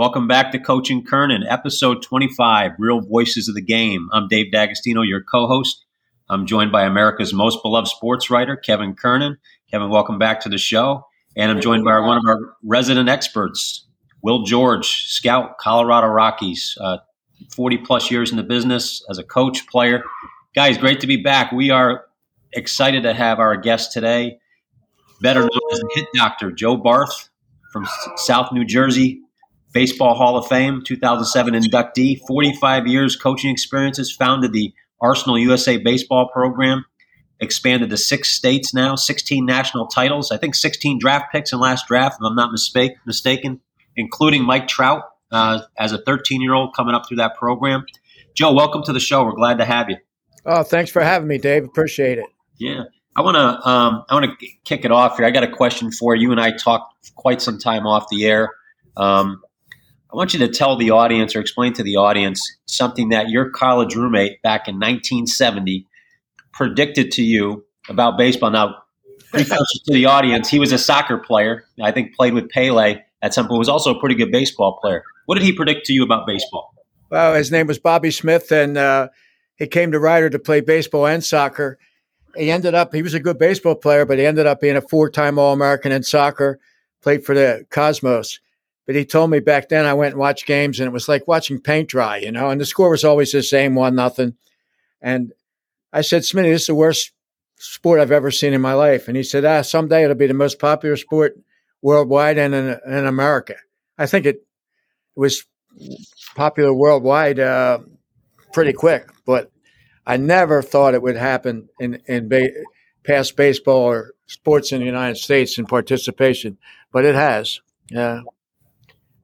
Welcome back to Coach & Kernan, episode 25, Real Voices of the Game. I'm Dave D'Agostino, your co host. I'm joined by America's most beloved sports writer, Kevin Kernan. Kevin, welcome back to the show. And I'm joined by one of our resident experts, Will George, scout, Colorado Rockies, uh, 40 plus years in the business as a coach, player. Guys, great to be back. We are excited to have our guest today, better known as the hit doctor, Joe Barth from South New Jersey, Baseball Hall of Fame, 2007 inductee, 45 years coaching experiences, founded the Arsenal USA baseball program, expanded to six states now, 16 national titles, I think 16 draft picks in last draft, if I'm not mistake, mistaken, including Mike Trout uh, as a 13 year old coming up through that program. Joe, welcome to the show. We're glad to have you. Oh, thanks for having me, Dave. Appreciate it. Yeah. I want to um, I want to kick it off here. I got a question for you, and I talked quite some time off the air. Um, I want you to tell the audience or explain to the audience something that your college roommate back in 1970 predicted to you about baseball. Now, to the audience, he was a soccer player. I think played with Pele at some point. Was also a pretty good baseball player. What did he predict to you about baseball? Well, his name was Bobby Smith, and uh, he came to Rider to play baseball and soccer he ended up he was a good baseball player, but he ended up being a four-time All-American in soccer. Played for the Cosmos. But he told me back then I went and watched games and it was like watching paint dry, you know, and the score was always the same, one nothing. And I said, Smitty, this is the worst sport I've ever seen in my life. And he said, ah, someday it'll be the most popular sport worldwide and in, in America. I think it was popular worldwide uh, pretty quick, but I never thought it would happen in in ba- past baseball or sports in the United States in participation, but it has. Yeah,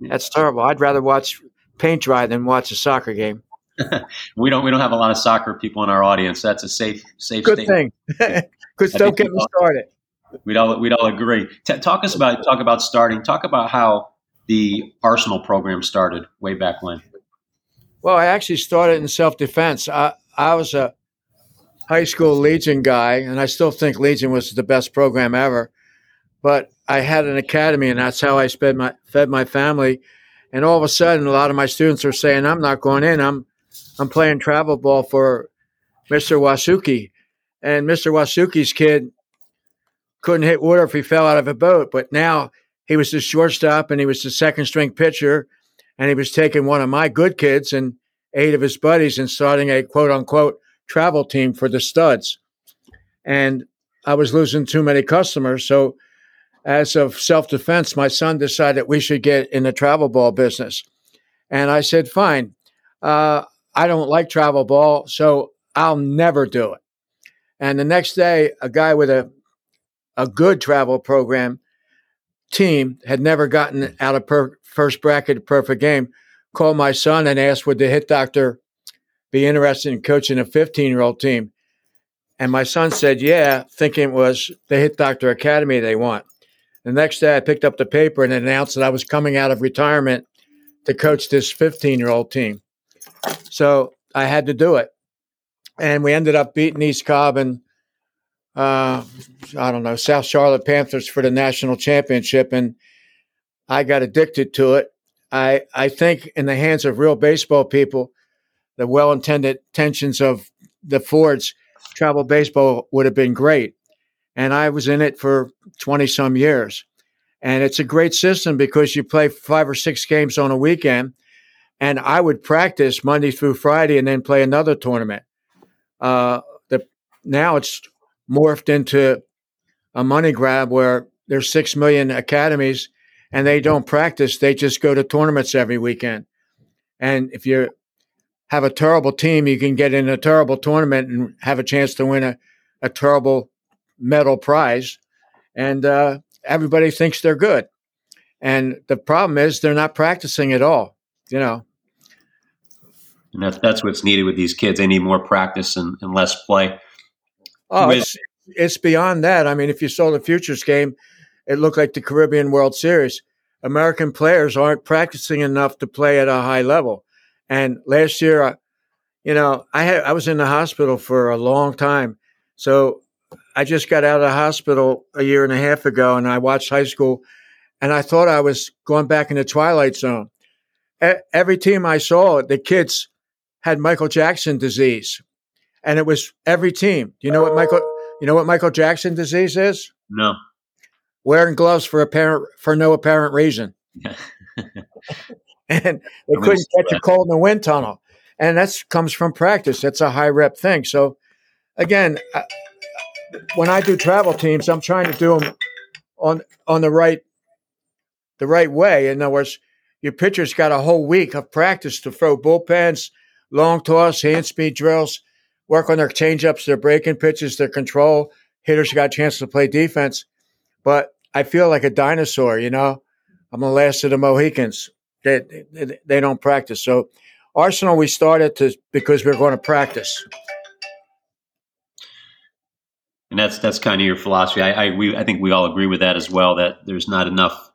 that's terrible. I'd rather watch paint dry than watch a soccer game. we don't we don't have a lot of soccer people in our audience. That's a safe safe good statement. thing. Because don't get me started. We'd all we'd all agree. T- talk us about talk about starting. Talk about how the Arsenal program started way back when. Well, I actually started in self defense. I, I was a high school Legion guy, and I still think Legion was the best program ever. But I had an academy, and that's how I fed my fed my family. And all of a sudden, a lot of my students are saying, "I'm not going in. I'm I'm playing travel ball for Mr. Wasuki." And Mr. Wasuki's kid couldn't hit water if he fell out of a boat, but now he was the shortstop and he was the second string pitcher, and he was taking one of my good kids and eight of his buddies and starting a quote unquote travel team for the studs. And I was losing too many customers. So, as of self defense, my son decided we should get in the travel ball business. And I said, fine. Uh, I don't like travel ball, so I'll never do it. And the next day, a guy with a, a good travel program team had never gotten out of per, first bracket perfect game called my son and asked, would the hit doctor be interested in coaching a 15 year old team? And my son said, yeah, thinking it was the Hit Doctor Academy they want. The next day, I picked up the paper and announced that I was coming out of retirement to coach this 15 year old team. So I had to do it. And we ended up beating East Cobb and, uh, I don't know, South Charlotte Panthers for the national championship. And I got addicted to it. I, I think in the hands of real baseball people, the well intended tensions of the Fords, travel baseball would have been great. And I was in it for 20 some years. And it's a great system because you play five or six games on a weekend. And I would practice Monday through Friday and then play another tournament. Uh, the, now it's morphed into a money grab where there's six million academies and they don't practice. They just go to tournaments every weekend. And if you have a terrible team, you can get in a terrible tournament and have a chance to win a, a terrible medal prize. And uh, everybody thinks they're good. And the problem is they're not practicing at all, you know. And that's, that's what's needed with these kids. They need more practice and, and less play. Oh, with- it's, it's beyond that. I mean, if you saw the futures game, it looked like the Caribbean World Series. American players aren't practicing enough to play at a high level. And last year, uh, you know, I had I was in the hospital for a long time. So I just got out of the hospital a year and a half ago, and I watched high school, and I thought I was going back in the twilight zone. every team I saw, the kids had Michael Jackson disease, and it was every team. You know what Michael? You know what Michael Jackson disease is? No. Wearing gloves for apparent for no apparent reason. and they couldn't catch a cold in the wind tunnel, and that comes from practice. That's a high rep thing. So, again, when I do travel teams, I'm trying to do them on on the right the right way. In other words, your pitcher's got a whole week of practice to throw bullpens, long toss, hand speed drills, work on their changeups, their breaking pitches, their control. Hitters got a chance to play defense. But I feel like a dinosaur, you know. I'm the last of the Mohicans. They, they, they don't practice. So Arsenal, we started to because we are going to practice. And that's that's kind of your philosophy. I I, we, I think we all agree with that as well. That there's not enough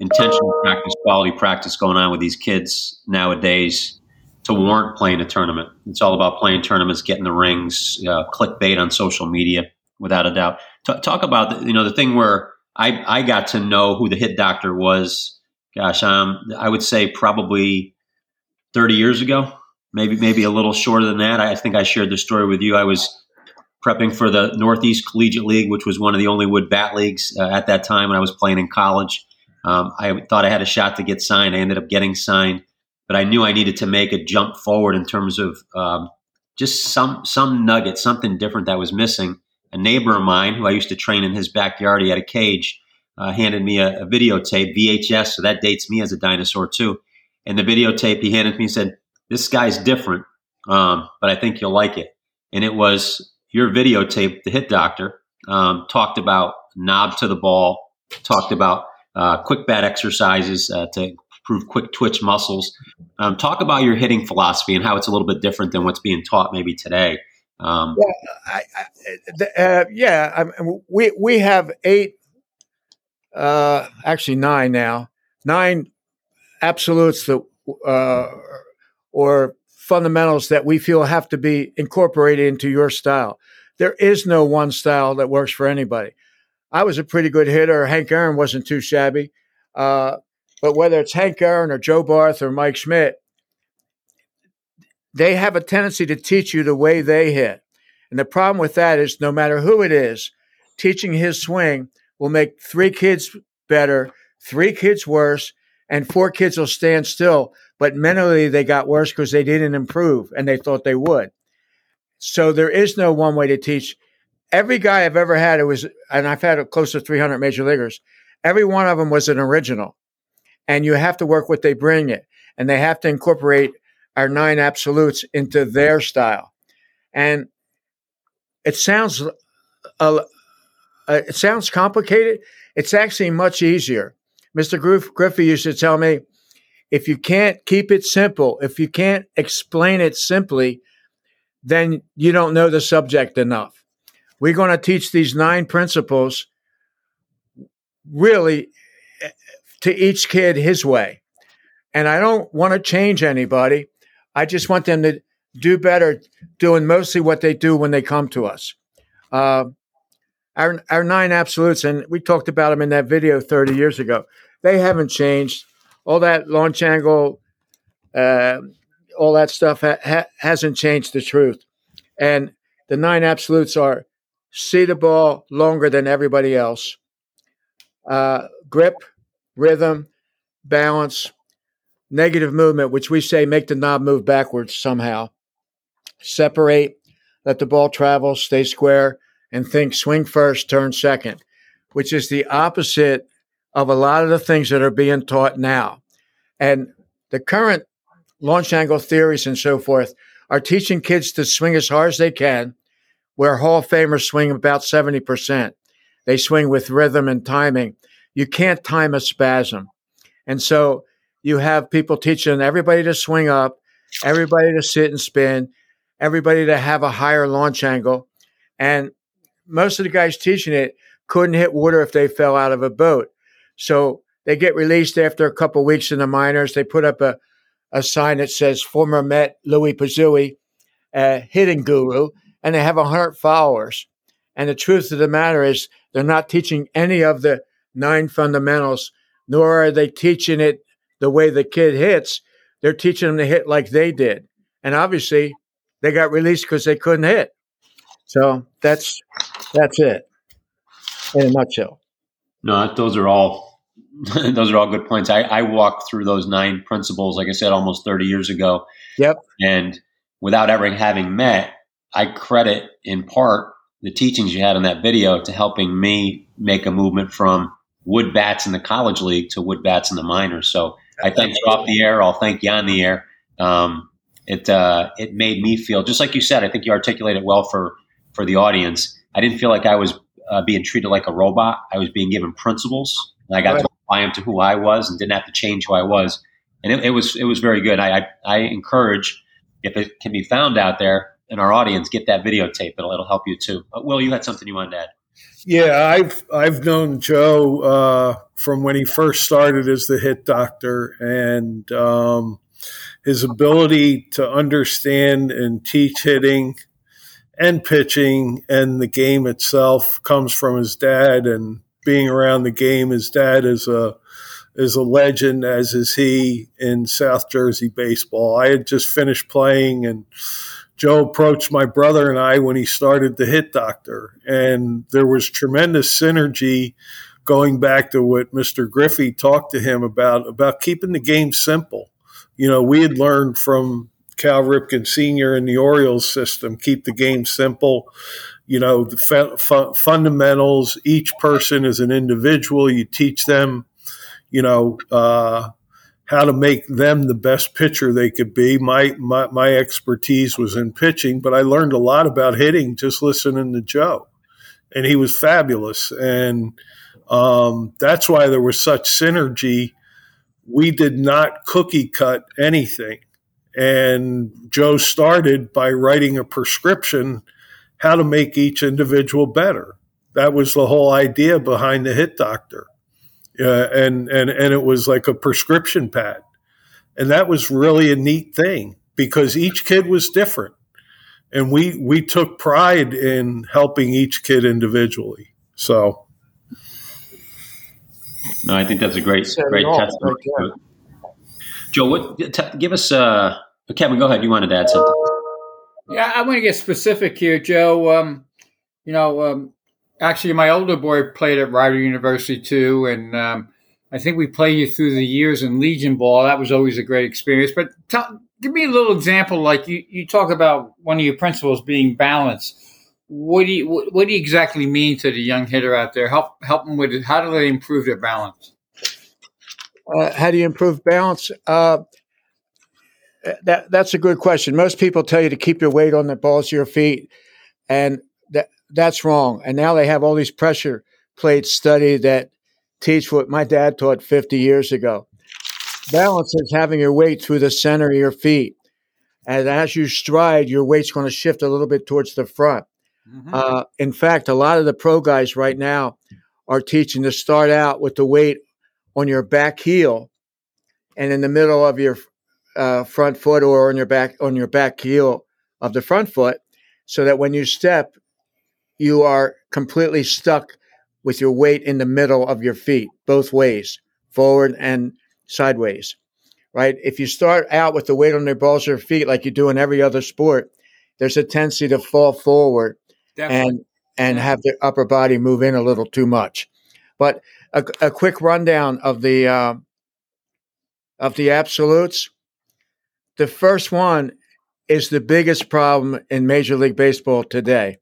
intentional practice, quality practice going on with these kids nowadays to warrant playing a tournament. It's all about playing tournaments, getting the rings, uh, clickbait on social media, without a doubt. T- talk about the, you know the thing where I I got to know who the hit doctor was. Gosh, um, I would say probably 30 years ago, maybe maybe a little shorter than that. I think I shared the story with you. I was prepping for the Northeast Collegiate League, which was one of the only wood bat leagues uh, at that time when I was playing in college. Um, I thought I had a shot to get signed. I ended up getting signed, but I knew I needed to make a jump forward in terms of um, just some some nugget, something different that was missing. A neighbor of mine who I used to train in his backyard, he had a cage, uh, handed me a, a videotape, VHS, so that dates me as a dinosaur too. And the videotape he handed me said, "This guy's different, um, but I think you'll like it." And it was your videotape, the hit doctor, um, talked about knob to the ball, talked about uh, quick bat exercises uh, to improve quick twitch muscles. Um, talk about your hitting philosophy and how it's a little bit different than what's being taught maybe today. Um, yeah, I, I, uh, yeah I, we we have eight, uh, actually nine now, nine absolutes that uh, or fundamentals that we feel have to be incorporated into your style. There is no one style that works for anybody. I was a pretty good hitter. Hank Aaron wasn't too shabby. Uh, but whether it's Hank Aaron or Joe Barth or Mike Schmidt, they have a tendency to teach you the way they hit. And the problem with that is no matter who it is, teaching his swing will make three kids better, three kids worse, and four kids will stand still. But mentally, they got worse because they didn't improve and they thought they would. So there is no one way to teach every guy I've ever had, it was, and I've had close to 300 major leaguers. Every one of them was an original, and you have to work what they bring it, and they have to incorporate our nine absolutes into their style. And it sounds, uh, uh, it sounds complicated. It's actually much easier. Mr. Griff- Griffey used to tell me, if you can't keep it simple, if you can't explain it simply, then you don't know the subject enough. We're going to teach these nine principles really to each kid his way. And I don't want to change anybody. I just want them to do better doing mostly what they do when they come to us. Uh, our, our nine absolutes, and we talked about them in that video 30 years ago, they haven't changed. All that launch angle, uh, all that stuff ha- ha- hasn't changed the truth. And the nine absolutes are see the ball longer than everybody else. Uh, grip, rhythm, balance, negative movement, which we say make the knob move backwards somehow. Separate, let the ball travel, stay square, and think swing first, turn second, which is the opposite of a lot of the things that are being taught now. And the current launch angle theories and so forth are teaching kids to swing as hard as they can where Hall of Famers swing about 70%. They swing with rhythm and timing. You can't time a spasm. And so you have people teaching everybody to swing up, everybody to sit and spin, everybody to have a higher launch angle. And most of the guys teaching it couldn't hit water if they fell out of a boat. So they get released after a couple weeks in the minors. They put up a, a sign that says former Met Louis Pizzui, uh, hitting guru and they have 100 followers. And the truth of the matter is, they're not teaching any of the nine fundamentals, nor are they teaching it the way the kid hits. they're teaching them to hit like they did. And obviously, they got released because they couldn't hit. So that's that's it in a nutshell. No, those are all those are all good points. I, I walked through those nine principles, like I said, almost 30 years ago. Yep. And without ever having met, I credit in part the teachings you had in that video to helping me make a movement from wood bats in the college league to wood bats in the minors. So I thank you off the air. I'll thank you on the air. Um, it uh, it made me feel just like you said. I think you articulated it well for for the audience. I didn't feel like I was uh, being treated like a robot. I was being given principles, and I got right. to apply them to who I was, and didn't have to change who I was. And it, it was it was very good. I, I, I encourage if it can be found out there in our audience, get that videotape. It'll it'll help you too. Uh, Will, you had something you wanted to add? Yeah, I've I've known Joe uh, from when he first started as the hit doctor, and um, his ability to understand and teach hitting and pitching and the game itself comes from his dad and being around the game. His dad is a is a legend, as is he in South Jersey baseball. I had just finished playing and Joe approached my brother and I when he started the Hit Doctor, and there was tremendous synergy going back to what Mr. Griffey talked to him about about keeping the game simple. You know, we had learned from Cal Ripken Sr. in the Orioles system, keep the game simple. You know, the fu- fundamentals. Each person is an individual. You teach them, you know, uh, how to make them the best pitcher they could be. My, my, my expertise was in pitching, but I learned a lot about hitting just listening to Joe, and he was fabulous. And um, that's why there was such synergy. We did not cookie cut anything, and Joe started by writing a prescription how to make each individual better. That was the whole idea behind the Hit Doctor uh, and and and it was like a prescription pad, and that was really a neat thing because each kid was different, and we we took pride in helping each kid individually. So, no, I think that's a great great testimony. Joe, what t- give us? Uh, Kevin, go ahead. You wanted to add something? Yeah, I want to get specific here, Joe. Um, you know, um, actually, my older boy played at Rider University too, and um, I think we played you through the years in Legion Ball. That was always a great experience. But tell, give me a little example. Like you, you talk about one of your principles being balance. What do you what, what do you exactly mean to the young hitter out there? Help help them with it. How do they improve their balance? Uh, how do you improve balance? Uh, that that's a good question. Most people tell you to keep your weight on the balls of your feet, and that that's wrong. And now they have all these pressure plates study that teach what my dad taught 50 years ago. Balance is having your weight through the center of your feet. And as you stride, your weight's going to shift a little bit towards the front. Mm-hmm. Uh, in fact, a lot of the pro guys right now are teaching to start out with the weight on your back heel and in the middle of your uh, front foot or on your back on your back heel of the front foot so that when you step you are completely stuck with your weight in the middle of your feet, both ways, forward and sideways. Right? If you start out with the weight on the balls of your feet like you do in every other sport, there's a tendency to fall forward Definitely. and and have the upper body move in a little too much. But a, a quick rundown of the uh, of the absolutes. The first one is the biggest problem in Major League Baseball today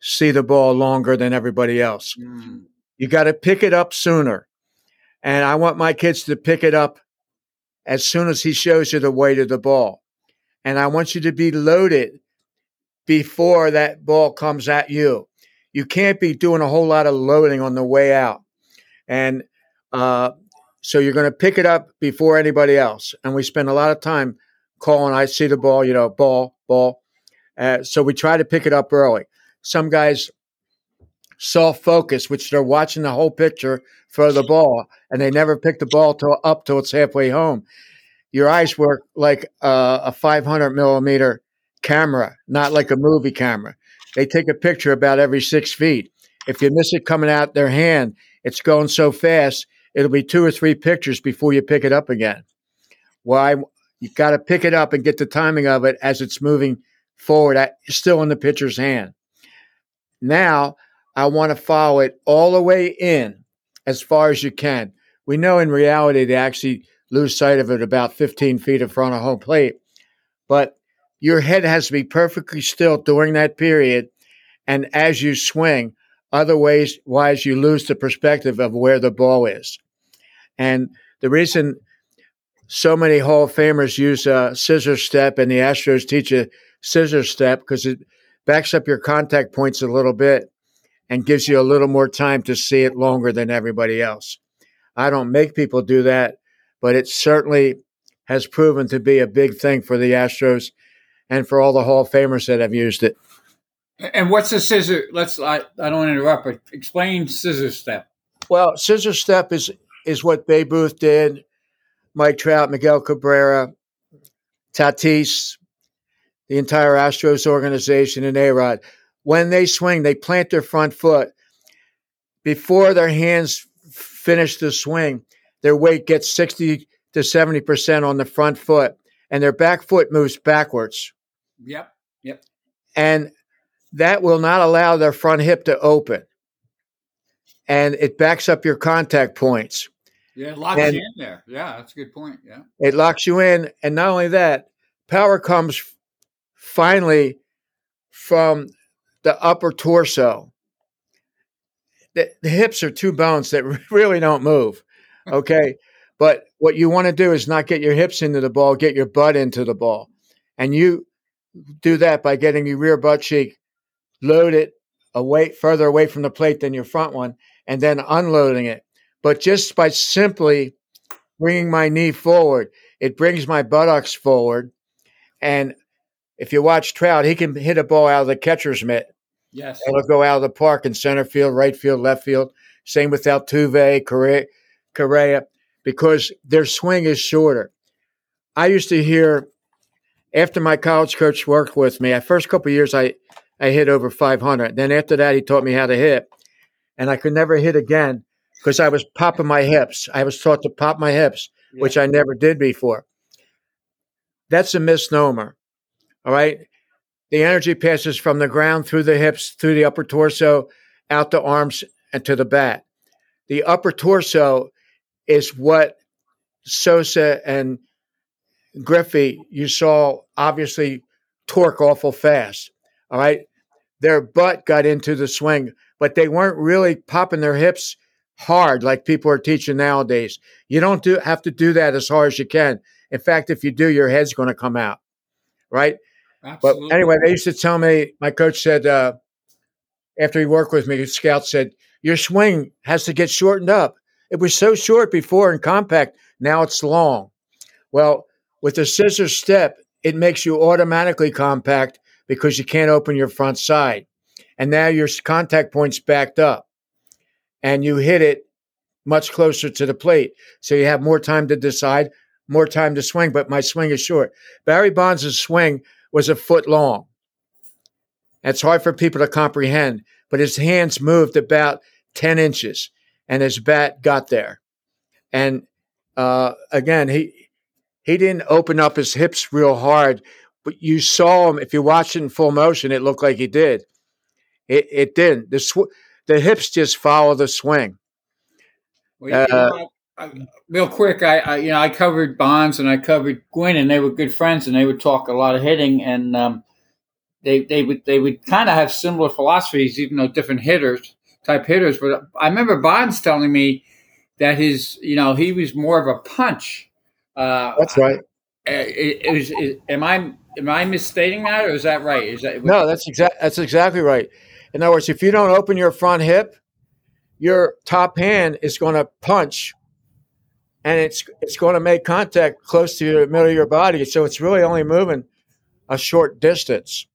see the ball longer than everybody else. Mm. You got to pick it up sooner. And I want my kids to pick it up as soon as he shows you the weight of the ball. And I want you to be loaded before that ball comes at you. You can't be doing a whole lot of loading on the way out. And uh, so you're going to pick it up before anybody else. And we spend a lot of time calling, I see the ball, you know, ball, ball. Uh, so we try to pick it up early. Some guys soft focus, which they're watching the whole picture for the ball, and they never pick the ball till up till it's halfway home. Your eyes work like a, a 500 millimeter camera, not like a movie camera. They take a picture about every six feet. If you miss it coming out their hand, it's going so fast, it'll be two or three pictures before you pick it up again. Why? You got to pick it up and get the timing of it as it's moving forward, at, still in the pitcher's hand. Now, I want to follow it all the way in as far as you can. We know in reality they actually lose sight of it about 15 feet in front of home plate, but your head has to be perfectly still during that period. And as you swing, otherwise, wise you lose the perspective of where the ball is. And the reason so many Hall of Famers use a scissor step and the Astros teach a scissor step because it backs up your contact points a little bit and gives you a little more time to see it longer than everybody else. I don't make people do that, but it certainly has proven to be a big thing for the Astros and for all the Hall of Famers that have used it. And what's the scissor? Let's. I, I don't want to interrupt, but explain scissor step. Well, scissor step is is what Babe Ruth did, Mike Trout, Miguel Cabrera, Tatis, the entire Astros organization, and A Rod. When they swing, they plant their front foot before their hands finish the swing. Their weight gets sixty to seventy percent on the front foot, and their back foot moves backwards. Yep. Yep. And that will not allow their front hip to open. And it backs up your contact points. Yeah, it locks and you in there. Yeah, that's a good point. Yeah. It locks you in. And not only that, power comes finally from the upper torso. The, the hips are two bones that really don't move. Okay. but what you want to do is not get your hips into the ball, get your butt into the ball. And you do that by getting your rear butt cheek load it away further away from the plate than your front one, and then unloading it. But just by simply bringing my knee forward, it brings my buttocks forward. And if you watch Trout, he can hit a ball out of the catcher's mitt. Yes. It'll go out of the park in center field, right field, left field. Same with Altuve, Correa, Correa, because their swing is shorter. I used to hear after my college coach worked with me, at first couple years I I hit over 500. Then after that, he taught me how to hit, and I could never hit again because I was popping my hips. I was taught to pop my hips, yeah. which I never did before. That's a misnomer. All right. The energy passes from the ground through the hips, through the upper torso, out the arms, and to the bat. The upper torso is what Sosa and Griffey, you saw obviously torque awful fast. All right their butt got into the swing, but they weren't really popping their hips hard like people are teaching nowadays. You don't do have to do that as hard as you can. In fact, if you do, your head's going to come out, right? Absolutely. But anyway, they used to tell me. My coach said uh, after he worked with me, Scout said your swing has to get shortened up. It was so short before and compact. Now it's long. Well, with the scissor step, it makes you automatically compact because you can't open your front side. And now your contact point's backed up and you hit it much closer to the plate. So you have more time to decide, more time to swing, but my swing is short. Barry Bonds' swing was a foot long. It's hard for people to comprehend, but his hands moved about 10 inches and his bat got there. And uh, again, he he didn't open up his hips real hard but you saw him. If you watched it in full motion, it looked like he did. It, it didn't. The sw- the hips just follow the swing. Well, uh, know, I, real quick, I, I, you know I covered Bonds and I covered Gwynn, and they were good friends, and they would talk a lot of hitting, and um, they they would they would kind of have similar philosophies, even though different hitters type hitters. But I remember Bonds telling me that his you know he was more of a punch. Uh, That's right. It, it was, it, am I Am I misstating that, or is that right? Is that no? That's exact. That's exactly right. In other words, if you don't open your front hip, your top hand is going to punch, and it's it's going to make contact close to the middle of your body. So it's really only moving a short distance.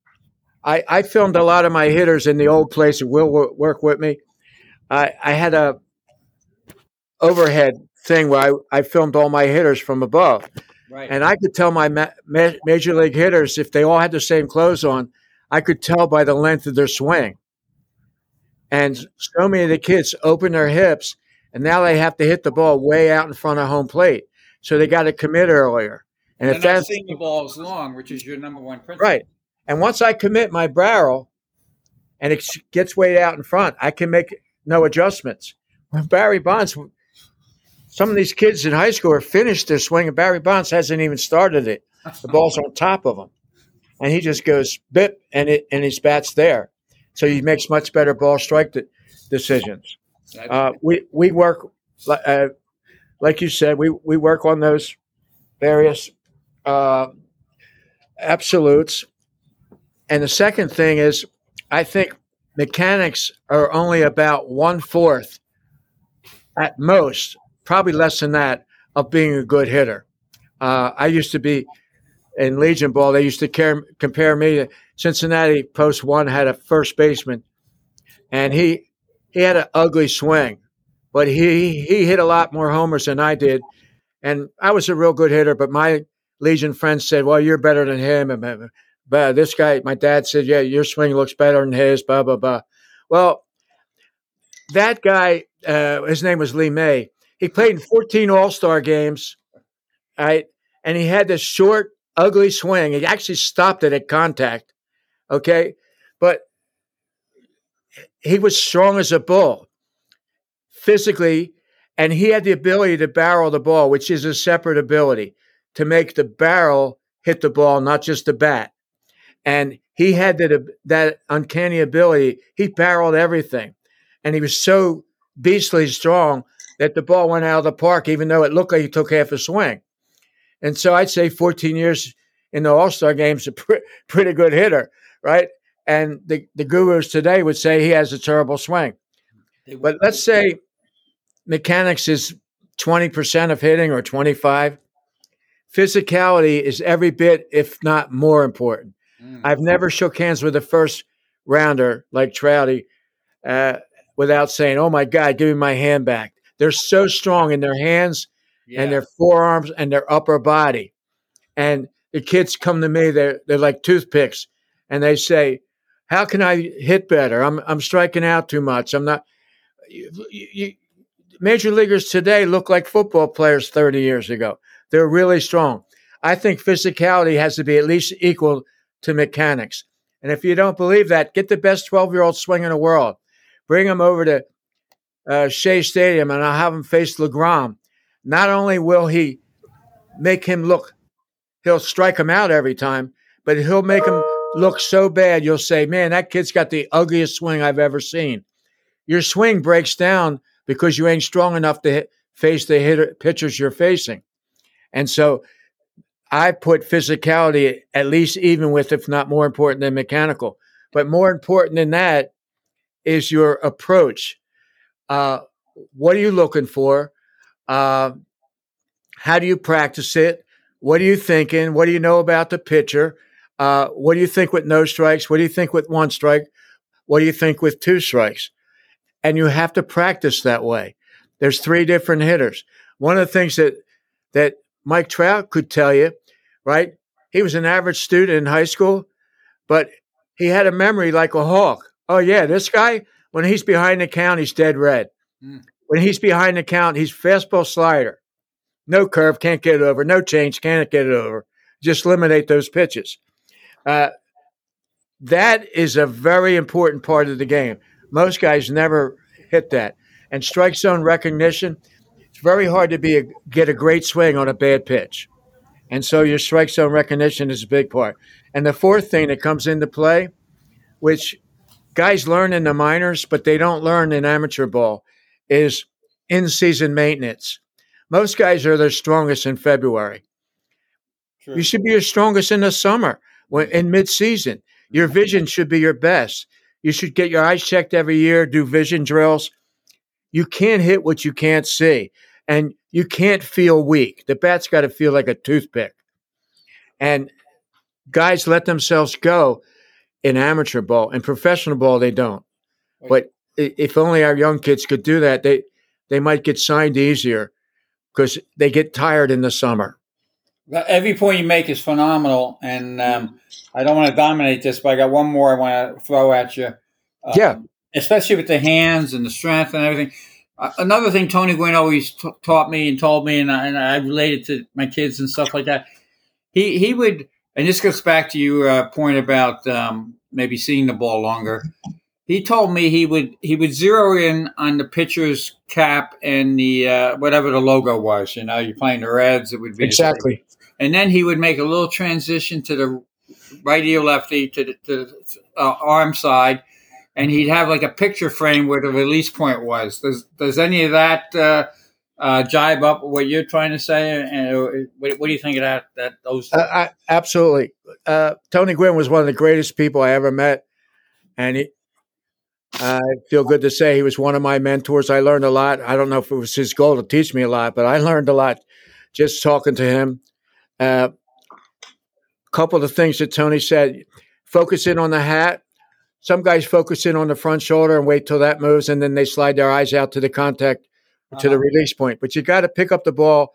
I, I filmed a lot of my hitters in the old place. that Will work with me. I, I had a overhead thing where I, I filmed all my hitters from above. Right. And I could tell my ma- ma- major league hitters if they all had the same clothes on, I could tell by the length of their swing. And so many of the kids open their hips, and now they have to hit the ball way out in front of home plate. So they got to commit earlier. And, and if that's seeing the balls long, which is your number one principle, right? And once I commit my barrel, and it gets way out in front, I can make no adjustments. When Barry Bonds, some of these kids in high school are finished their swing, and Barry Bonds hasn't even started it. The ball's on top of him, and he just goes bip, and it and his bat's there. So he makes much better ball strike de- decisions. Uh, we we work, uh, like you said, we we work on those various uh, absolutes. And the second thing is, I think mechanics are only about one fourth at most, probably less than that, of being a good hitter. Uh, I used to be in Legion Ball. They used to care, compare me to Cincinnati Post One had a first baseman, and he he had an ugly swing, but he he hit a lot more homers than I did, and I was a real good hitter. But my Legion friends said, "Well, you're better than him." But this guy, my dad said, "Yeah, your swing looks better than his." Blah blah blah. Well, that guy, uh, his name was Lee May. He played in 14 All Star games, right? And he had this short, ugly swing. He actually stopped it at contact. Okay, but he was strong as a bull physically, and he had the ability to barrel the ball, which is a separate ability to make the barrel hit the ball, not just the bat. And he had that, that uncanny ability. He barreled everything. And he was so beastly strong that the ball went out of the park, even though it looked like he took half a swing. And so I'd say 14 years in the All Star game's a pr- pretty good hitter, right? And the, the gurus today would say he has a terrible swing. But let's say mechanics is 20% of hitting or 25 physicality is every bit, if not more important. Mm. I've never shook hands with a first rounder like Trouty uh, without saying, "Oh my God, give me my hand back." They're so strong in their hands yeah. and their forearms and their upper body. And the kids come to me; they're they're like toothpicks, and they say, "How can I hit better? I'm I'm striking out too much. I'm not." You, you, major leaguers today look like football players 30 years ago. They're really strong. I think physicality has to be at least equal to mechanics. And if you don't believe that, get the best 12 year old swing in the world. Bring him over to uh, Shea Stadium and I'll have him face deGrom. Not only will he make him look, he'll strike him out every time, but he'll make him look so bad, you'll say, man, that kid's got the ugliest swing I've ever seen. Your swing breaks down because you ain't strong enough to hit, face the hitter, pitchers you're facing. And so I put physicality at least even with, if not more important than mechanical. But more important than that is your approach. Uh, what are you looking for? Uh, how do you practice it? What are you thinking? What do you know about the pitcher? Uh, what do you think with no strikes? What do you think with one strike? What do you think with two strikes? And you have to practice that way. There's three different hitters. One of the things that that Mike Trout could tell you, right? He was an average student in high school, but he had a memory like a hawk. Oh, yeah, this guy, when he's behind the count, he's dead red. Mm. When he's behind the count, he's fastball slider. No curve, can't get it over. No change, can't get it over. Just eliminate those pitches. Uh, that is a very important part of the game. Most guys never hit that. And strike zone recognition, it's very hard to be a, get a great swing on a bad pitch. And so your strike zone recognition is a big part. And the fourth thing that comes into play, which guys learn in the minors, but they don't learn in amateur ball, is in season maintenance. Most guys are their strongest in February. True. You should be your strongest in the summer, when, in mid season. Your vision should be your best. You should get your eyes checked every year, do vision drills. You can't hit what you can't see and you can't feel weak. The bat's got to feel like a toothpick. And guys let themselves go in amateur ball. In professional ball, they don't. But if only our young kids could do that, they they might get signed easier because they get tired in the summer. Every point you make is phenomenal, and um, I don't want to dominate this, but I got one more I want to throw at you. Um, yeah, especially with the hands and the strength and everything. Uh, another thing Tony Gwynn always t- taught me and told me, and I, and I related to my kids and stuff like that. he he would, and this goes back to your uh, point about um, maybe seeing the ball longer. He told me he would he would zero in on the pitcher's cap and the uh, whatever the logo was. You know, you're playing the Reds, it would be exactly. And then he would make a little transition to the righty or lefty to the, to the uh, arm side, and he'd have like a picture frame where the release point was. Does does any of that uh, uh, jibe up with what you're trying to say? And uh, what, what, do you think of that? That those uh, I, absolutely. Uh, Tony Gwynn was one of the greatest people I ever met, and he. I feel good to say he was one of my mentors. I learned a lot. I don't know if it was his goal to teach me a lot, but I learned a lot just talking to him. A couple of the things that Tony said: focus in on the hat some guys focus in on the front shoulder and wait till that moves, and then they slide their eyes out to the contact uh-huh. to the uh-huh. release point. But you got to pick up the ball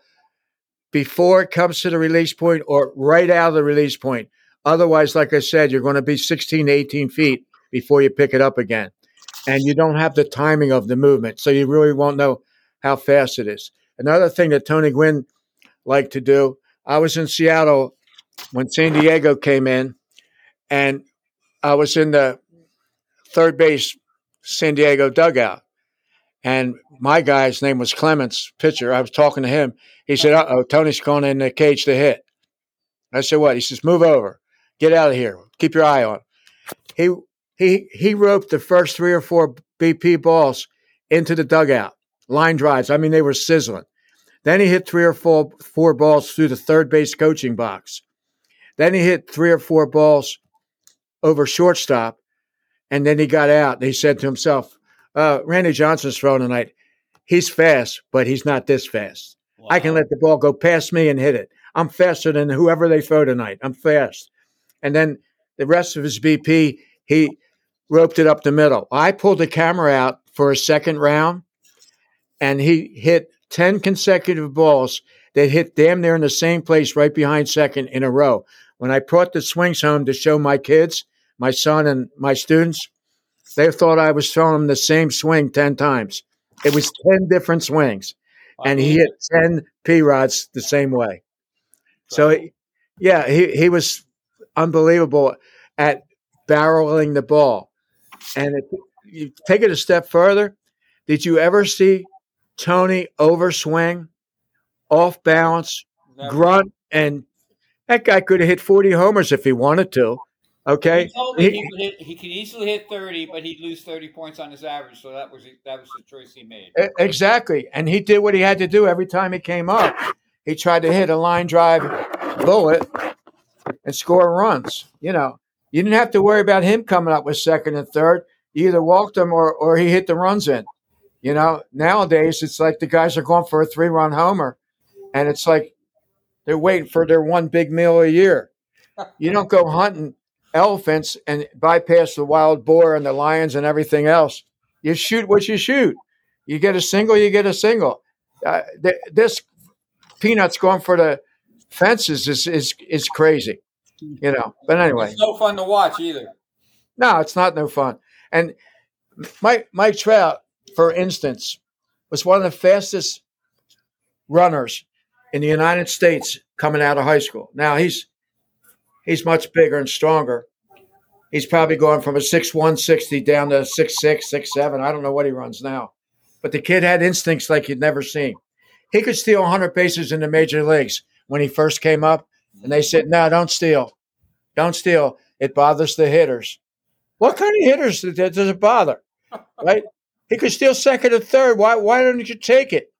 before it comes to the release point or right out of the release point. Otherwise, like I said, you're going to be 16 to 18 feet before you pick it up again. And you don't have the timing of the movement. So you really won't know how fast it is. Another thing that Tony Gwynn liked to do, I was in Seattle when San Diego came in, and I was in the third base San Diego dugout. And my guy's name was Clements, pitcher. I was talking to him. He said, Uh oh, Tony's going in the cage to hit. I said, What? He says, Move over. Get out of here. Keep your eye on. He he he roped the first three or four BP balls into the dugout. Line drives. I mean, they were sizzling. Then he hit three or four four balls through the third base coaching box. Then he hit three or four balls over shortstop. And then he got out and he said to himself, uh, Randy Johnson's throwing tonight. He's fast, but he's not this fast. Wow. I can let the ball go past me and hit it. I'm faster than whoever they throw tonight. I'm fast. And then the rest of his BP, he roped it up the middle. I pulled the camera out for a second round, and he hit 10 consecutive balls that hit damn near in the same place right behind second in a row. When I brought the swings home to show my kids, my son and my students, they thought I was throwing them the same swing 10 times. It was 10 different swings, and he hit 10 P rods the same way. So, yeah, he, he was unbelievable at barreling the ball. And if you take it a step further, did you ever see Tony overswing, off balance, Never. grunt, and that guy could have hit 40 homers if he wanted to. Okay. He told me he, he, hit, he could easily hit 30, but he'd lose 30 points on his average. So that was that was the choice he made. Exactly. And he did what he had to do every time he came up. He tried to hit a line drive bullet and score runs. You know, you didn't have to worry about him coming up with second and third. You either walked him or, or he hit the runs in. You know, nowadays it's like the guys are going for a three run homer and it's like they're waiting for their one big meal a year. You don't go hunting elephants and bypass the wild boar and the lions and everything else. You shoot what you shoot. You get a single, you get a single. Uh, th- this peanuts going for the fences is, is is crazy, you know. But anyway, it's no fun to watch either. No, it's not no fun. And Mike Mike Trout, for instance, was one of the fastest runners in the United States coming out of high school. Now he's he's much bigger and stronger. He's probably going from a six one sixty down to six six, six seven. I don't know what he runs now. But the kid had instincts like you'd never seen. He could steal 100 bases in the major leagues when he first came up. And they said, no, don't steal. Don't steal. It bothers the hitters. What kind of hitters does it bother? Right? He could steal second or third. Why, why don't you take it?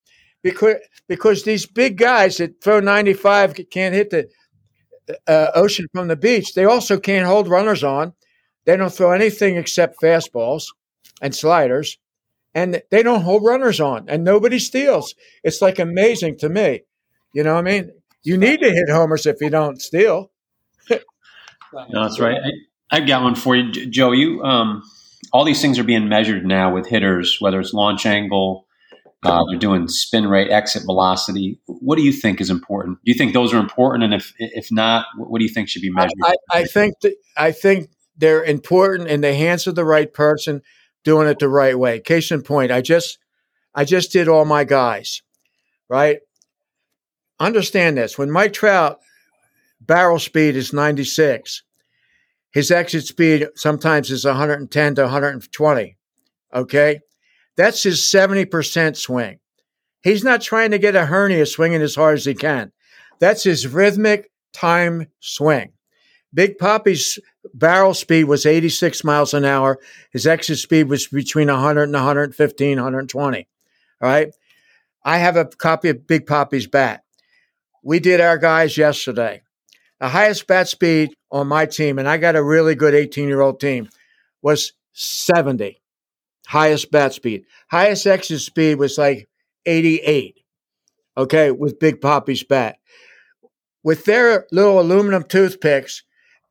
Because, because these big guys that throw 95 can't hit the uh, ocean from the beach, they also can't hold runners on. They don't throw anything except fastballs and sliders, and they don't hold runners on, and nobody steals. It's like amazing to me. You know what I mean? You need to hit homers if you don't steal. no, that's right. I, have got one for you, Joe. You, um, all these things are being measured now with hitters, whether it's launch angle, uh, they're doing spin rate, exit velocity. What do you think is important? Do you think those are important? And if if not, what do you think should be measured? I, I think that I think they're important in the hands of the right person doing it the right way. Case in point, I just I just did all my guys, right? Understand this. When Mike Trout barrel speed is 96. His exit speed sometimes is 110 to 120. Okay. That's his 70% swing. He's not trying to get a hernia swinging as hard as he can. That's his rhythmic time swing. Big Poppy's barrel speed was 86 miles an hour. His exit speed was between 100 and 115, 120. All right. I have a copy of Big Poppy's bat. We did our guys yesterday. The highest bat speed on my team, and I got a really good 18 year old team, was 70. Highest bat speed. Highest exit speed was like 88. Okay, with Big Poppy's bat. With their little aluminum toothpicks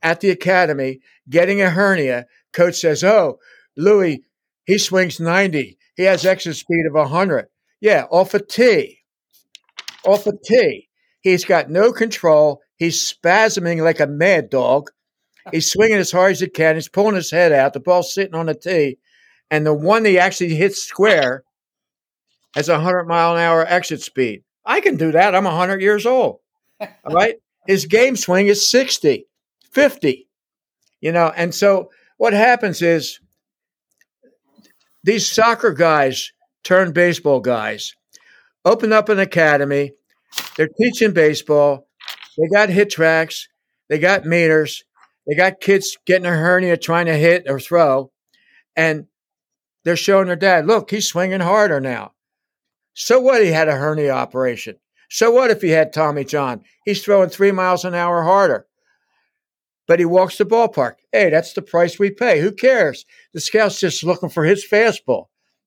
at the academy, getting a hernia, coach says, Oh, Louis, he swings 90. He has exit speed of 100. Yeah, off a tee. Off a tee. He's got no control. He's spasming like a mad dog. He's swinging as hard as he can. He's pulling his head out. The ball's sitting on the tee. And the one he actually hits square has a 100 mile an hour exit speed. I can do that. I'm 100 years old. All right. His game swing is 60, 50. You know, and so what happens is these soccer guys turn baseball guys open up an academy. They're teaching baseball. They got HitTrax. They got meters. They got kids getting a hernia trying to hit or throw. And they're showing their dad, look, he's swinging harder now. So what? He had a hernia operation. So what if he had Tommy John? He's throwing three miles an hour harder. But he walks the ballpark. Hey, that's the price we pay. Who cares? The scout's just looking for his fastball.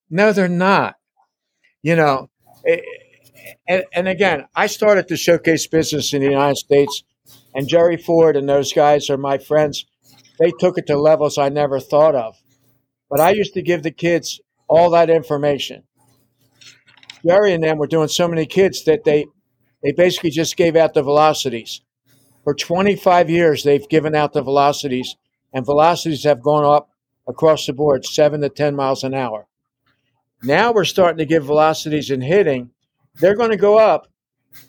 No, they're not. You know, eh, and, and again, I started to showcase business in the United States, and Jerry Ford and those guys are my friends. They took it to levels I never thought of. But I used to give the kids all that information. Jerry and them were doing so many kids that they they basically just gave out the velocities. For 25 years, they've given out the velocities, and velocities have gone up across the board, seven to 10 miles an hour. Now we're starting to give velocities in hitting. They're going to go up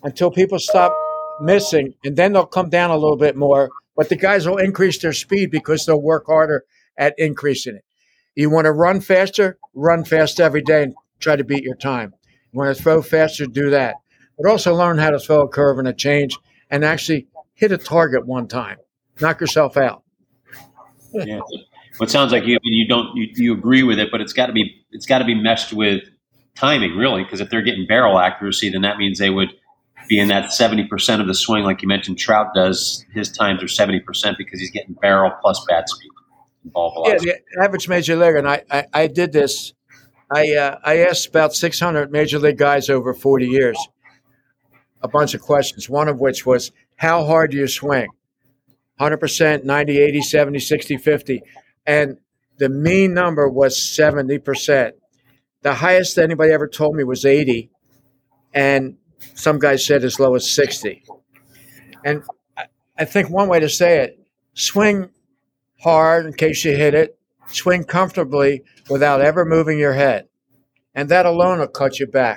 until people stop missing, and then they'll come down a little bit more. But the guys will increase their speed because they'll work harder at increasing it. You want to run faster? Run fast every day and try to beat your time. You want to throw faster? Do that. But also learn how to throw a curve and a change and actually hit a target one time. Knock yourself out. yeah. Well, it sounds like you you don't you, you agree with it, but it's got to be it's got to be meshed with timing, really, because if they're getting barrel accuracy, then that means they would be in that seventy percent of the swing, like you mentioned. Trout does his times are seventy percent because he's getting barrel plus bat speed. Yeah, the average major leaguer, and I, I, I did this. I uh, I asked about 600 major league guys over 40 years a bunch of questions. One of which was, how hard do you swing? 100%, 90, 80, 70, 60, 50. And the mean number was 70%. The highest anybody ever told me was 80. And some guys said as low as 60. And I think one way to say it swing hard in case you hit it, swing comfortably without ever moving your head. And that alone will cut you back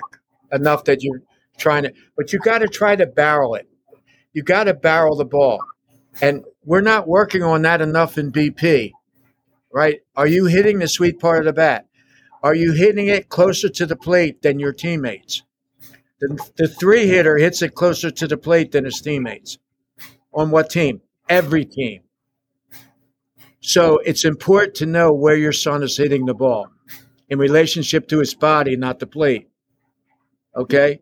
enough that you're trying to, but you got to try to barrel it. You got to barrel the ball. And we're not working on that enough in BP, right? Are you hitting the sweet part of the bat? Are you hitting it closer to the plate than your teammates? The, the three hitter hits it closer to the plate than his teammates. On what team? Every team. So it's important to know where your son is hitting the ball in relationship to his body, not the plate. Okay?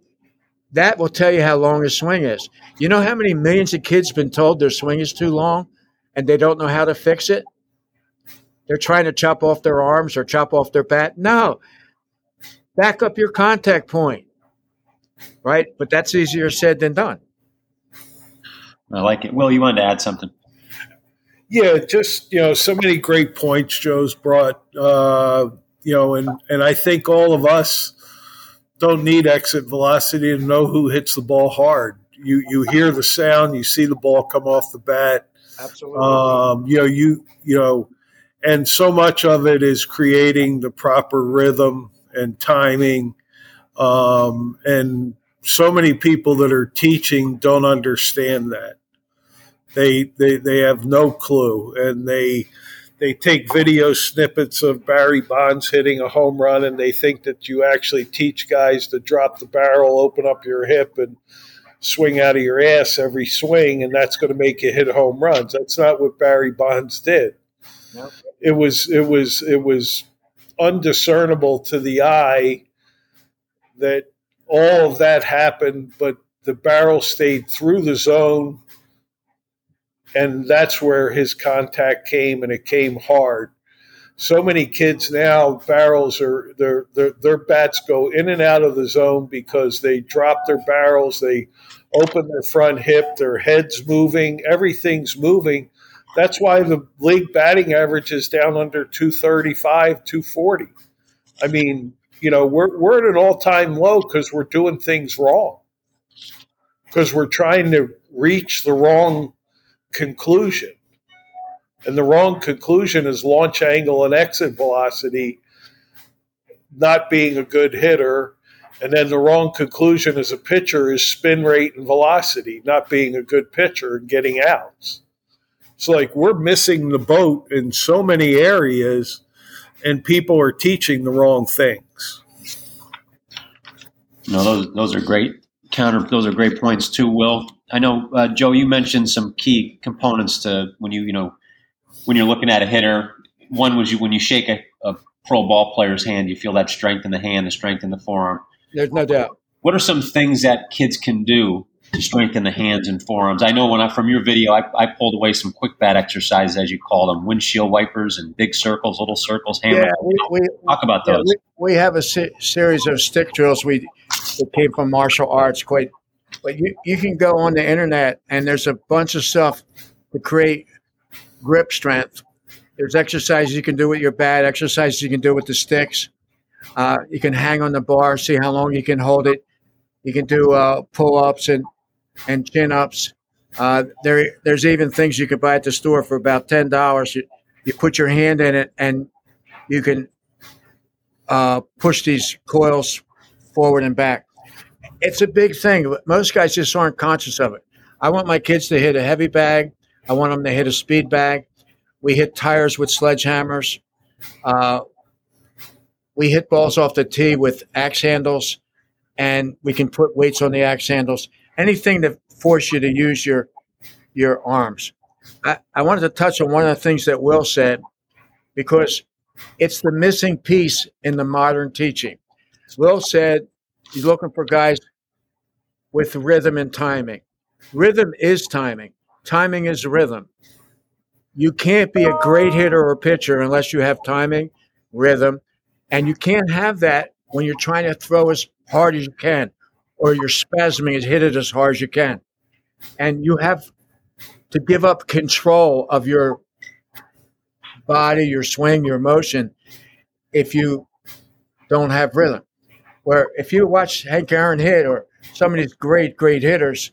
That will tell you how long his swing is. You know how many millions of kids been told their swing is too long and they don't know how to fix it? They're trying to chop off their arms or chop off their bat. No. Back up your contact point. Right? But that's easier said than done. I like it. Will, you wanted to add something? Yeah, just you know, so many great points Joe's brought. Uh, you know, and and I think all of us don't need exit velocity to know who hits the ball hard. You you hear the sound, you see the ball come off the bat. Absolutely. Um, you know you you know, and so much of it is creating the proper rhythm and timing. Um, and so many people that are teaching don't understand that. They they they have no clue, and they they take video snippets of Barry Bonds hitting a home run, and they think that you actually teach guys to drop the barrel, open up your hip, and swing out of your ass every swing, and that's going to make you hit home runs. That's not what Barry Bonds did. It was it was it was undiscernible to the eye that all of that happened, but the barrel stayed through the zone, and that's where his contact came, and it came hard. So many kids now, barrels are their their their bats go in and out of the zone because they drop their barrels, they open their front hip, their head's moving, everything's moving. That's why the league batting average is down under 235, 240. I mean, you know, we're, we're at an all time low because we're doing things wrong, because we're trying to reach the wrong conclusion. And the wrong conclusion is launch angle and exit velocity not being a good hitter. And then the wrong conclusion as a pitcher is spin rate and velocity, not being a good pitcher and getting outs. It's like we're missing the boat in so many areas and people are teaching the wrong things. No, those those are great counter. Those are great points too. Will I know, uh, Joe? You mentioned some key components to when you you know when you're looking at a hitter. One was you when you shake a, a pro ball player's hand, you feel that strength in the hand, the strength in the forearm. There's no doubt. What are some things that kids can do to strengthen the hands and forearms. I know when I from your video, I, I pulled away some quick bat exercises, as you call them, windshield wipers and big circles, little circles. Hammer. Yeah, we, we, talk about those. Yeah, we, we, have a se- series of stick drills we that came from martial arts. Quite, but you you can go on the internet and there's a bunch of stuff to create grip strength. There's exercises you can do with your bat, exercises you can do with the sticks. Uh, you can hang on the bar, see how long you can hold it. You can do uh, pull ups and and chin ups. Uh, there, there's even things you could buy at the store for about ten dollars. You, you put your hand in it, and you can uh, push these coils forward and back. It's a big thing. but Most guys just aren't conscious of it. I want my kids to hit a heavy bag. I want them to hit a speed bag. We hit tires with sledgehammers. Uh, we hit balls off the tee with axe handles, and we can put weights on the axe handles anything to force you to use your your arms. I, I wanted to touch on one of the things that Will said because it's the missing piece in the modern teaching. Will said he's looking for guys with rhythm and timing. Rhythm is timing. Timing is rhythm. You can't be a great hitter or pitcher unless you have timing, rhythm, and you can't have that when you're trying to throw as hard as you can or you're spasming and hit it as hard as you can. And you have to give up control of your body, your swing, your motion if you don't have rhythm. Where if you watch Hank Aaron hit or some of these great, great hitters,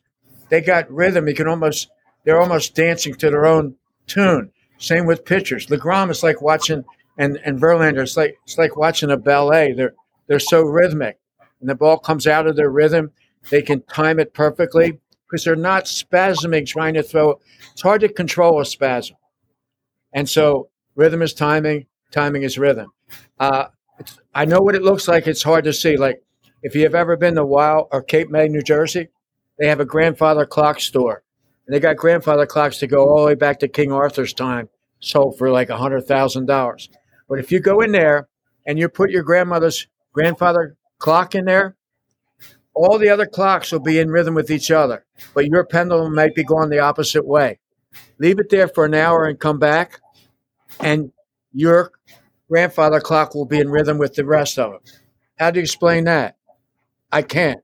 they got rhythm. You can almost they're almost dancing to their own tune. Same with pitchers. deGrom is like watching and and Verlander. It's like it's like watching a ballet. They're they're so rhythmic and the ball comes out of their rhythm, they can time it perfectly because they're not spasming trying to throw. It's hard to control a spasm. And so rhythm is timing, timing is rhythm. Uh, I know what it looks like. It's hard to see. Like if you have ever been to Wild or Cape May, New Jersey, they have a grandfather clock store. And they got grandfather clocks to go all the way back to King Arthur's time, sold for like a $100,000. But if you go in there and you put your grandmother's grandfather clock in there, all the other clocks will be in rhythm with each other, but your pendulum might be going the opposite way. Leave it there for an hour and come back, and your grandfather clock will be in rhythm with the rest of them. How do you explain that? I can't.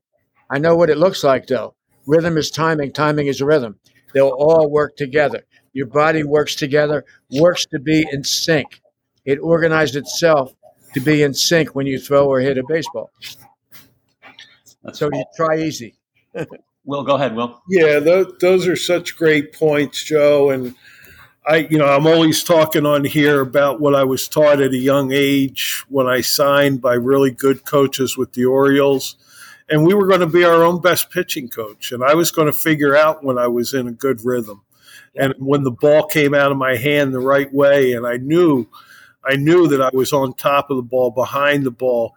I know what it looks like, though. Rhythm is timing, timing is rhythm. They'll all work together. Your body works together, works to be in sync. It organized itself to be in sync when you throw or hit a baseball. That's so you try easy. Will, go ahead, Will. Yeah, th- those are such great points, Joe. And I, you know, I'm always talking on here about what I was taught at a young age when I signed by really good coaches with the Orioles. And we were going to be our own best pitching coach. And I was going to figure out when I was in a good rhythm. and when the ball came out of my hand the right way, and I knew, I knew that I was on top of the ball, behind the ball.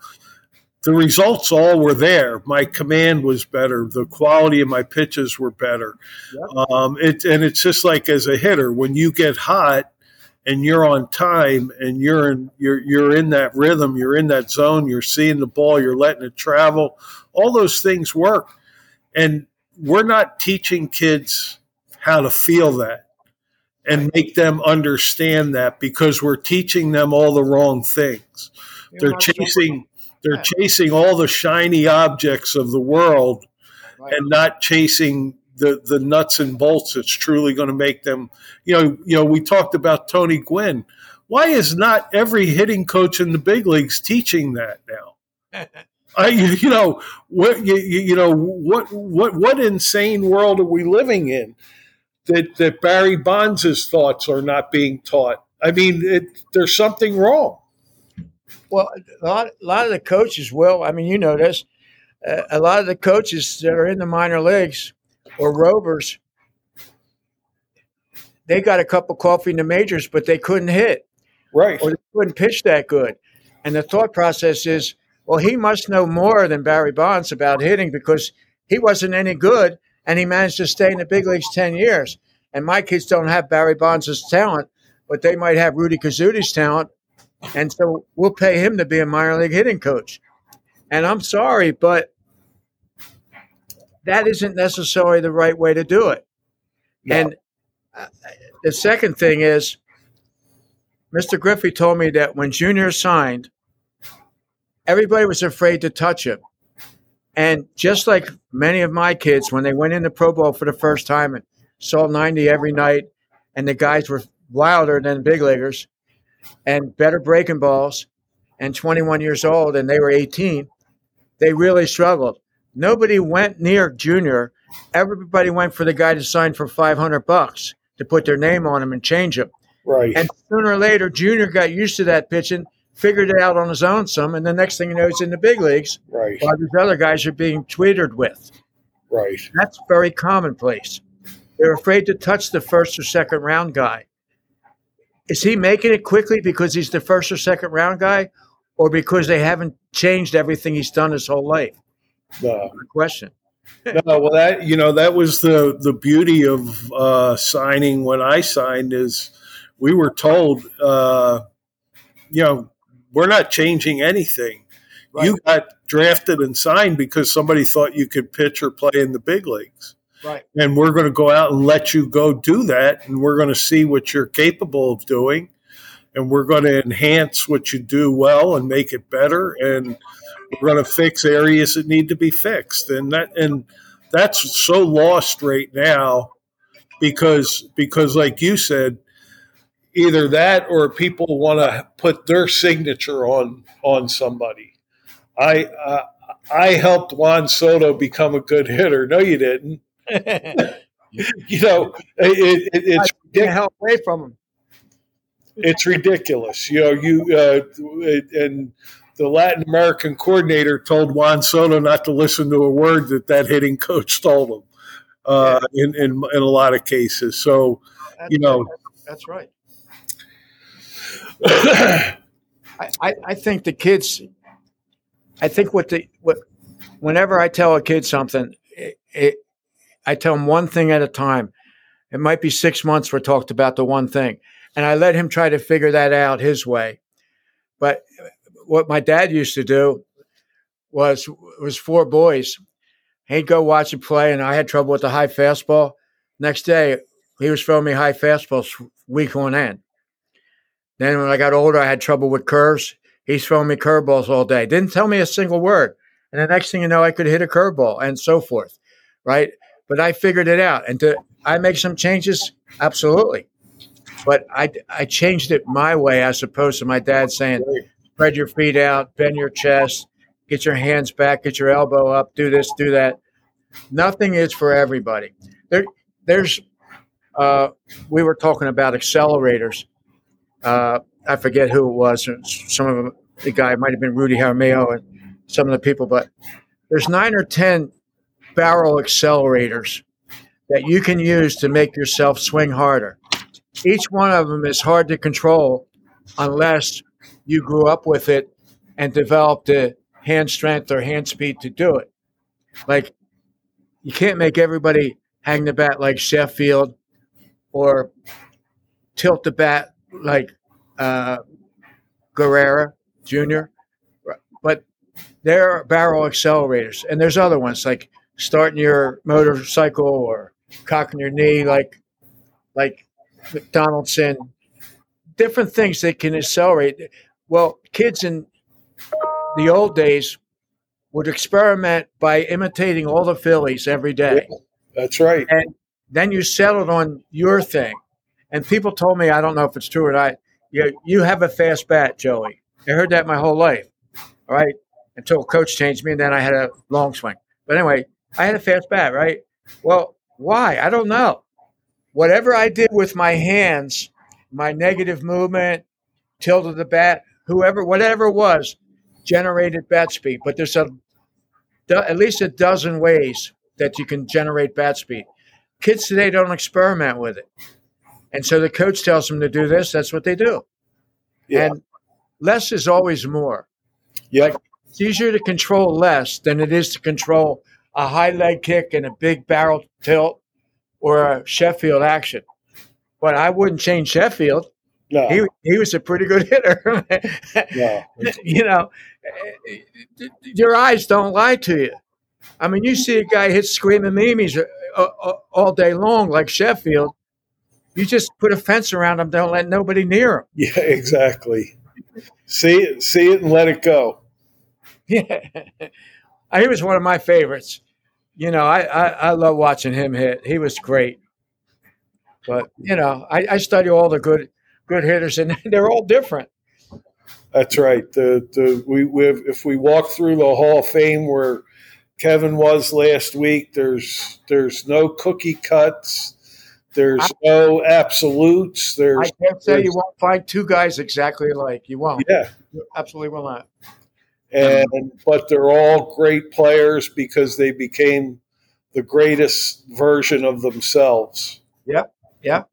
The results all were there. My command was better. The quality of my pitches were better. Yep. Um, it, and it's just like as a hitter, when you get hot, and you're on time and you're in you're you're in that rhythm, you're in that zone, you're seeing the ball, you're letting it travel. All those things work. And we're not teaching kids how to feel that and make them understand that because we're teaching them all the wrong things. They're chasing they're chasing all the shiny objects of the world and not chasing the the nuts and bolts that's truly going to make them. You know, you know, we talked about Tony Gwynn. Why is not every hitting coach in the big leagues teaching that now? I, you know, what you, you know what what what insane world are we living in that that Barry Bonds' thoughts are not being taught? I mean, it, there's something wrong. Well, a lot, a lot of the coaches will. I mean, you know this. Uh, a lot of the coaches that are in the minor leagues or Rovers, they got a cup of coffee in the majors, but they couldn't hit. Right. Or they couldn't pitch that good. And the thought process is, well, he must know more than Barry Bonds about hitting because he wasn't any good and he managed to stay in the big leagues 10 years. And my kids don't have Barry Bonds' talent, but they might have Rudy Guzzi's talent. And so we'll pay him to be a minor league hitting coach. And I'm sorry, but that isn't necessarily the right way to do it. No. And uh, the second thing is, Mr. Griffey told me that when Junior signed, everybody was afraid to touch him. And just like many of my kids, when they went in the Pro Bowl for the first time and saw 90 every night, and the guys were wilder than big leaguers and better breaking balls and 21 years old, and they were 18, they really struggled. Nobody went near Junior. Everybody went for the guy to sign for 500 bucks to put their name on him and change him. Right. And sooner or later, Junior got used to that pitching, figured it out on his own some, and the next thing you know, he's in the big leagues. Right. While these other guys are being tweetered with. Right. That's very commonplace. They're afraid to touch the first or second round guy. Is he making it quickly because he's the first or second round guy, or because they haven't changed everything he's done his whole life? No question. no, well, that you know that was the the beauty of uh, signing when I signed is we were told, uh, you know, we're not changing anything. Right. You got drafted and signed because somebody thought you could pitch or play in the big leagues. Right. And we're going to go out and let you go do that, and we're going to see what you're capable of doing, and we're going to enhance what you do well and make it better. And we're going to fix areas that need to be fixed, and that and that's so lost right now because because like you said, either that or people want to put their signature on on somebody. I uh, I helped Juan Soto become a good hitter. No, you didn't. you know, it, it, it's get help away from him. It's ridiculous. You know, you uh, and the Latin American coordinator told Juan Soto not to listen to a word that that hitting coach told him. Uh, in, in in a lot of cases, so that's you know that's right. I, I, think the kids. I think what the what whenever I tell a kid something, it, it, I tell him one thing at a time. It might be six months we're talked about the one thing, and I let him try to figure that out his way. But what my dad used to do was was four boys. He'd go watch a play, and I had trouble with the high fastball. Next day, he was throwing me high fastballs week on end. Then when I got older, I had trouble with curves. He's throwing me curveballs all day. Didn't tell me a single word. And the next thing you know, I could hit a curveball and so forth. Right. But I figured it out. And did I make some changes? Absolutely. But I, I changed it my way as opposed to my dad saying, spread your feet out, bend your chest, get your hands back, get your elbow up, do this, do that. Nothing is for everybody. There, there's, uh, we were talking about accelerators. Uh, I forget who it was. Some of them, the guy might have been Rudy Jaramillo and some of the people, but there's nine or 10 barrel accelerators that you can use to make yourself swing harder. Each one of them is hard to control unless you grew up with it and developed the hand strength or hand speed to do it. Like you can't make everybody hang the bat like Sheffield or tilt the bat like uh, Guerrero Jr. But they're barrel accelerators, and there's other ones like starting your motorcycle or cocking your knee like like Donaldson. Different things that can accelerate. Well, kids in the old days would experiment by imitating all the Phillies every day. That's right. And then you settled on your thing. And people told me, I don't know if it's true or not, you, you have a fast bat, Joey. I heard that my whole life. All right. Until coach changed me and then I had a long swing. But anyway, I had a fast bat, right? Well, why? I don't know. Whatever I did with my hands, my negative movement, tilt of the bat, whoever, whatever it was, generated bat speed. But there's a at least a dozen ways that you can generate bat speed. Kids today don't experiment with it. And so the coach tells them to do this, that's what they do. Yeah. And less is always more. Yeah. Like, it's easier to control less than it is to control a high leg kick and a big barrel tilt or a Sheffield action. But I wouldn't change Sheffield. No. He, he was a pretty good hitter. yeah. You know, your eyes don't lie to you. I mean, you see a guy hit screaming mimes uh, uh, all day long like Sheffield. You just put a fence around them. Don't let nobody near them. Yeah, exactly. see it, see it, and let it go. Yeah, uh, he was one of my favorites. You know, I, I, I love watching him hit. He was great. But you know, I, I study all the good good hitters, and they're all different. That's right. The the we, we have, if we walk through the Hall of Fame where Kevin was last week, there's there's no cookie cuts. There's no absolutes. There's I can't say you won't find two guys exactly alike. You won't. Yeah, you absolutely will not. And but they're all great players because they became the greatest version of themselves. Yep. Yep.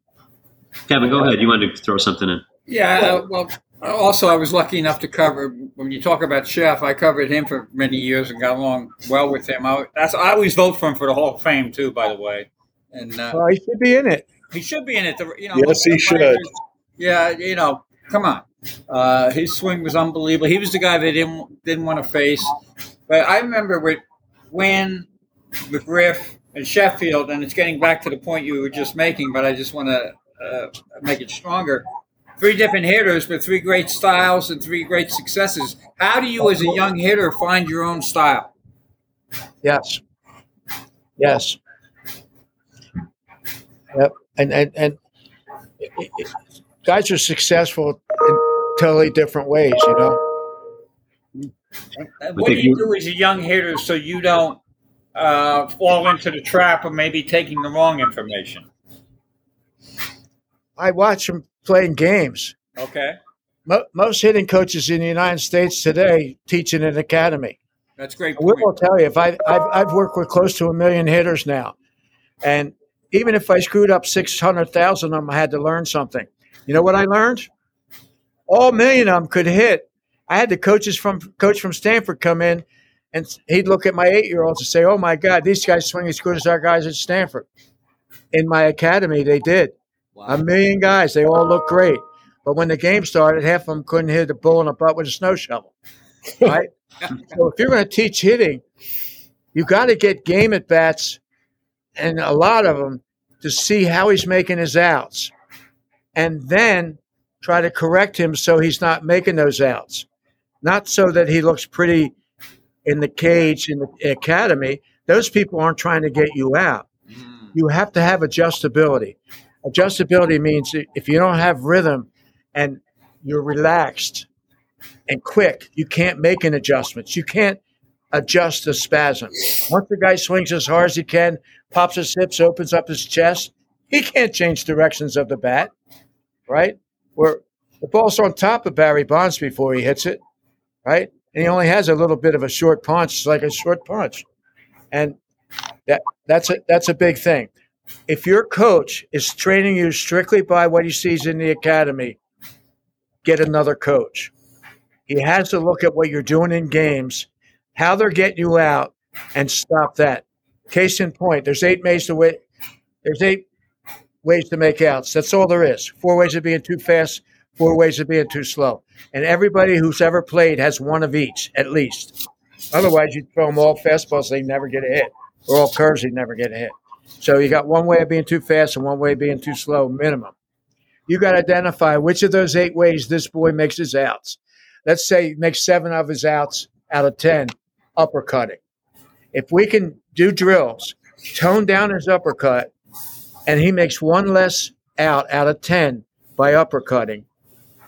Kevin, go ahead. You wanted to throw something in? Yeah. Uh, well, also, I was lucky enough to cover. When you talk about Sheff, I covered him for many years and got along well with him. I, that's I always vote for him for the Hall of Fame too. By the way, and uh, well, he should be in it. He should be in it. You know, yes, he should. Yeah, you know, come on. Uh, his swing was unbelievable. He was the guy they didn't didn't want to face. But I remember with when McGriff and Sheffield, and it's getting back to the point you were just making, but I just want to uh, make it stronger three different hitters with three great styles and three great successes. How do you, as a young hitter, find your own style? Yes. Yes. Yep. And and and it, it, guys are successful in totally different ways, you know. what do you do as a young hitter so you don't uh, fall into the trap of maybe taking the wrong information? I watch them playing games. Okay. most hitting coaches in the United States today teach in an academy. That's great. We will tell you if I I've, I've worked with close to a million hitters now, and even if I screwed up six hundred thousand of them, I had to learn something. You know what I learned? All million of them could hit. I had the coaches from coach from Stanford come in, and he'd look at my eight year olds and say, "Oh my God, these guys swing as good as our guys at Stanford." In my academy, they did. Wow. A million guys. They all look great. But when the game started, half of them couldn't hit the bull in the butt with a snow shovel. Right? so if you're going to teach hitting, you got to get game at bats and a lot of them to see how he's making his outs. And then try to correct him so he's not making those outs. Not so that he looks pretty in the cage in the academy. Those people aren't trying to get you out. Mm. You have to have adjustability. Adjustability means if you don't have rhythm and you're relaxed and quick, you can't make an adjustment. You can't adjust the spasm. Once the guy swings as hard as he can, pops his hips, opens up his chest, he can't change directions of the bat, right? Where the ball's on top of Barry Bonds before he hits it, right? And he only has a little bit of a short punch, like a short punch, and that that's a that's a big thing. if your coach is training you strictly by what he sees in the academy, get another coach. He has to look at what you're doing in games, how they're getting you out, and stop that. Case in point, there's eight ways to win. There's eight ways to make outs. That's all there is. Four ways of being too fast, four ways of being too slow. And everybody who's ever played has one of each, at least. Otherwise, you'd throw them all fastballs, they never get a hit, or all curves, they never get a hit. So you got one way of being too fast and one way of being too slow, minimum. You got to identify which of those eight ways this boy makes his outs. Let's say he makes seven of his outs out of 10 uppercutting. If we can do drills, tone down his uppercut, and he makes one less out out of 10 by uppercutting,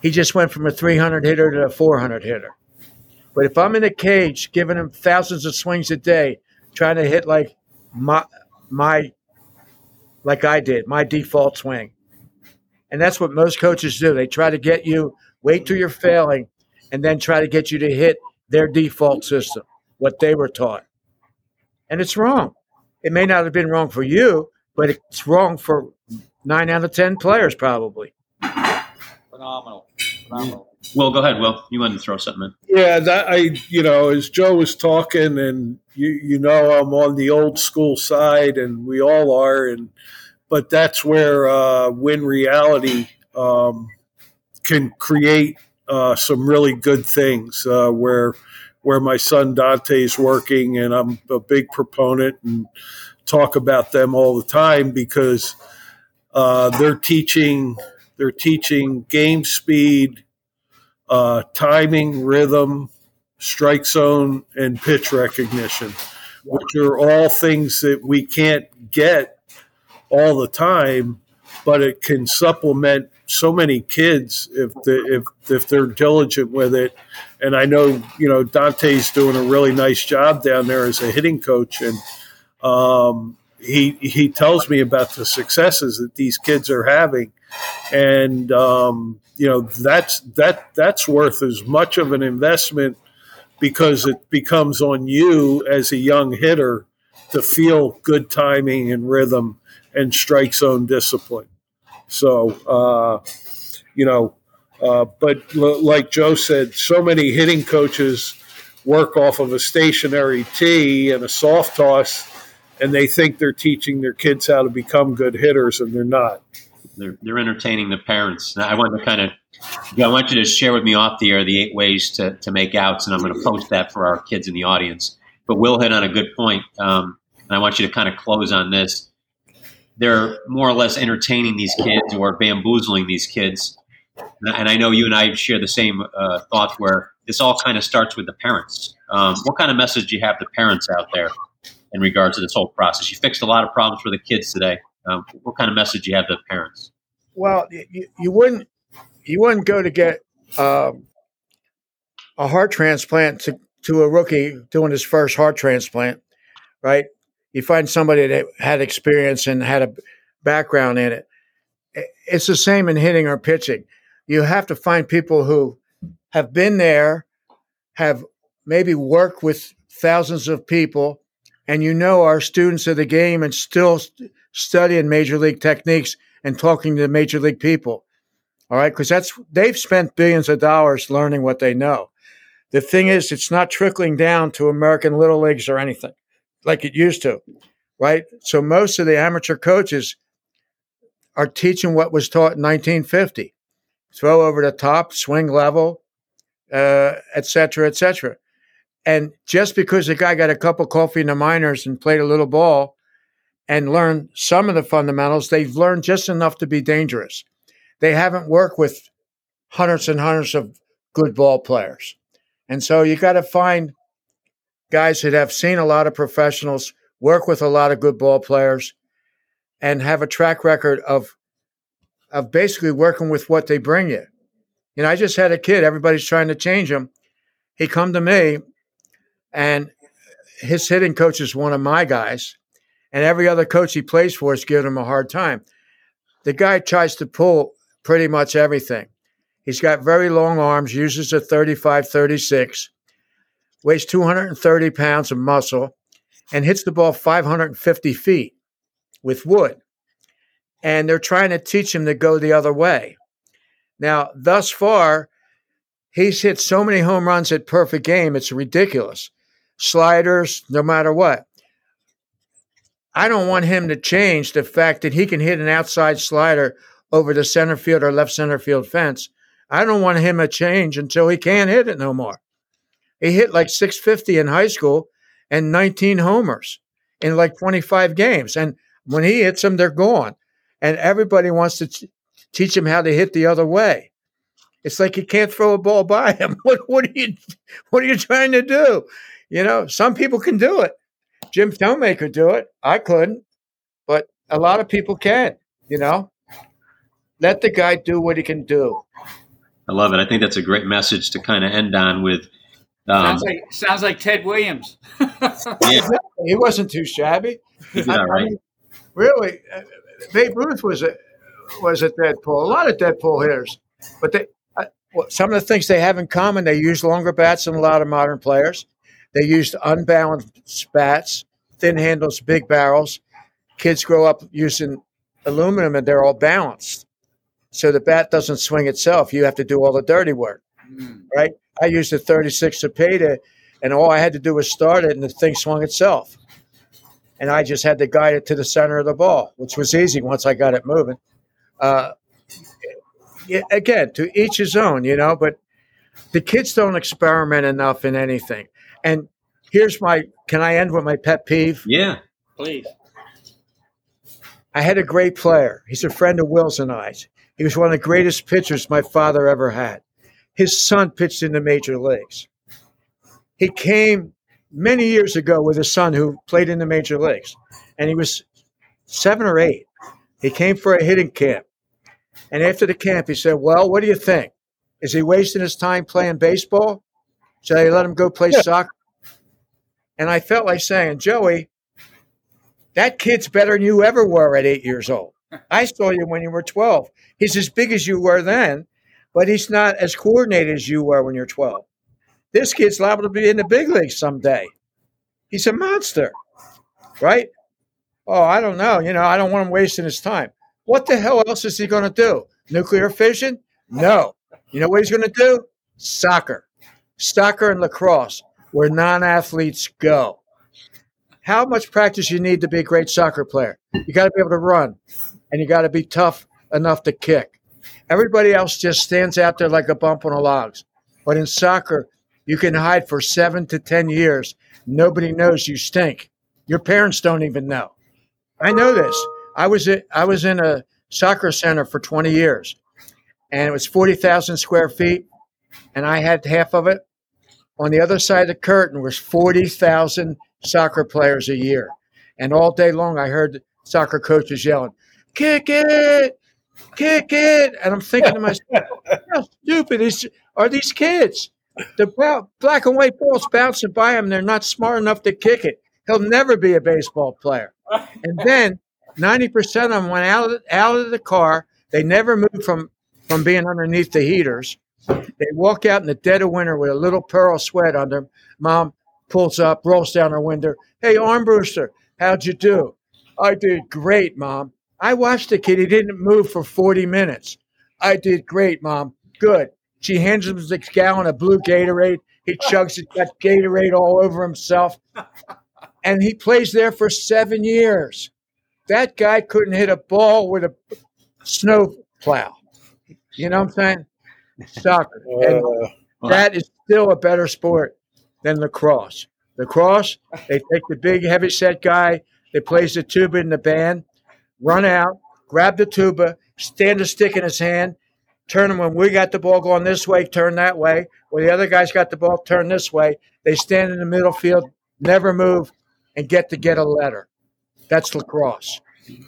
he just went from a 300 hitter to a 400 hitter. But if I'm in a cage giving him thousands of swings a day, trying to hit like my my like I did, my default swing. And that's what most coaches do. They try to get you wait till you're failing and then try to get you to hit their default system, what they were taught. And it's wrong. It may not have been wrong for you, but it's wrong for nine out of 10 players, probably. Phenomenal. Phenomenal. Will, go ahead. Will, you wanted to throw something in? Yeah, that I, you know, as Joe was talking, and you, you know, I'm on the old school side, and we all are, and but that's where uh, WIN Reality um, can create uh, some really good things. Uh, where where my son Dante is working, and I'm a big proponent and talk about them all the time because uh, they're teaching they're teaching game speed, uh, timing, rhythm, strike zone, and pitch recognition, which are all things that we can't get all the time, but it can supplement so many kids if the, if if they're diligent with it. And I know you know Dante's doing a really nice job down there as a hitting coach, and um, he he tells me about the successes that these kids are having, and um, you know that's that that's worth as much of an investment because it becomes on you as a young hitter to feel good timing and rhythm and strike zone discipline. So, uh, you know, uh, but l- like Joe said, so many hitting coaches work off of a stationary tee and a soft toss, and they think they're teaching their kids how to become good hitters, and they're not. They're, they're entertaining the parents. I want to kind of, I want you to share with me off the air the eight ways to, to make outs, and I'm going to post that for our kids in the audience. But we'll hit on a good point, um, and I want you to kind of close on this they're more or less entertaining these kids or bamboozling these kids. And I know you and I share the same uh, thoughts where this all kind of starts with the parents. Um, what kind of message do you have to parents out there in regards to this whole process? You fixed a lot of problems for the kids today. Um, what kind of message do you have to parents? Well, you, you wouldn't you wouldn't go to get um, a heart transplant to, to a rookie doing his first heart transplant, right? You find somebody that had experience and had a background in it. It's the same in hitting or pitching. You have to find people who have been there, have maybe worked with thousands of people, and you know are students of the game and still studying major league techniques and talking to major league people. All right, because that's they've spent billions of dollars learning what they know. The thing is, it's not trickling down to American Little Leagues or anything like it used to, right? So most of the amateur coaches are teaching what was taught in 1950 throw over the top, swing level, uh, et cetera, et cetera. And just because a guy got a cup of coffee in the minors and played a little ball and learned some of the fundamentals, they've learned just enough to be dangerous. They haven't worked with hundreds and hundreds of good ball players. And so you got to find guys that have seen a lot of professionals, work with a lot of good ball players, and have a track record of of basically working with what they bring you. You know, I just had a kid. Everybody's trying to change him. He come to me, and his hitting coach is one of my guys, and every other coach he plays for is giving him a hard time. The guy tries to pull pretty much everything. He's got very long arms, uses a 35 36 weighs 230 pounds of muscle, and hits the ball 550 feet with wood. and they're trying to teach him to go the other way. Now, thus far, he's hit so many home runs at perfect game, it's ridiculous. Sliders, no matter what. I don't want him to change the fact that he can hit an outside slider over the center field or left center field fence. I don't want him to change until he can't hit it no more. He hit like 650 in high school and 19 homers in like 25 games. And when he hits them, they're gone. And everybody wants to t- teach him how to hit the other way. It's like you can't throw a ball by him. What, what are you what are you trying to do? You know, some people can do it. Jim Thome could do it. I couldn't, but a lot of people can. You know, let the guy do what he can do. I love it. I think that's a great message to kind of end on with. Um, sounds like sounds like Ted Williams. yeah, he wasn't too shabby. He did all right. I mean, really, uh, Babe Ruth was a was a dead ball. A lot of dead ball hitters, but they uh, well, some of the things they have in common. They use longer bats than a lot of modern players. They used unbalanced bats, thin handles, big barrels. Kids grow up using aluminum, and they're all balanced. So the bat doesn't swing itself. You have to do all the dirty work, mm. right? I used a 36 Cepeda, and all I had to do was start it, and the thing swung itself. And I just had to guide it to the center of the ball, which was easy once I got it moving. Uh, again, to each his own, you know, but the kids don't experiment enough in anything. And here's my can I end with my pet peeve? Yeah. Please. I had a great player. He's a friend of Will's and I's. He was one of the greatest pitchers my father ever had. His son pitched in the major leagues. He came many years ago with his son who played in the major leagues, and he was seven or eight. He came for a hitting camp. And after the camp, he said, Well, what do you think? Is he wasting his time playing baseball? Should I let him go play yeah. soccer? And I felt like saying, Joey, that kid's better than you ever were at eight years old. I saw you when you were 12. He's as big as you were then, but he's not as coordinated as you were when you're 12. This kid's liable to be in the big leagues someday. He's a monster, right? Oh, I don't know. You know, I don't want him wasting his time. What the hell else is he going to do? Nuclear fission? No. You know what he's going to do? Soccer. Soccer and lacrosse, where non athletes go. How much practice you need to be a great soccer player? You got to be able to run and you got to be tough enough to kick. Everybody else just stands out there like a bump on a log. But in soccer, you can hide for seven to 10 years. Nobody knows you stink. Your parents don't even know. I know this. I was, at, I was in a soccer center for 20 years, and it was 40,000 square feet, and I had half of it. On the other side of the curtain was 40,000 soccer players a year. And all day long, I heard soccer coaches yelling, kick it, kick it. And I'm thinking to myself, how stupid is, are these kids? The black and white ball's bouncing by him. They're not smart enough to kick it. He'll never be a baseball player. And then 90% of them went out of, out of the car. They never moved from, from being underneath the heaters. They walk out in the dead of winter with a little pearl sweat on them. Mom pulls up, rolls down her window. Hey, Armbruster, how'd you do? I did great, Mom. I watched the kid. He didn't move for 40 minutes. I did great, Mom. Good. She hands him the gallon of blue Gatorade. He chugs it, got Gatorade all over himself. And he plays there for seven years. That guy couldn't hit a ball with a snow plow. You know what I'm saying? Soccer. And uh, that is still a better sport than lacrosse. Lacrosse, they take the big heavy set guy, they plays the tuba in the band, run out, grab the tuba, stand a stick in his hand, turn him when we got the ball going this way, turn that way. When the other guy's got the ball, turn this way. They stand in the middle field, never move, and get to get a letter. That's lacrosse.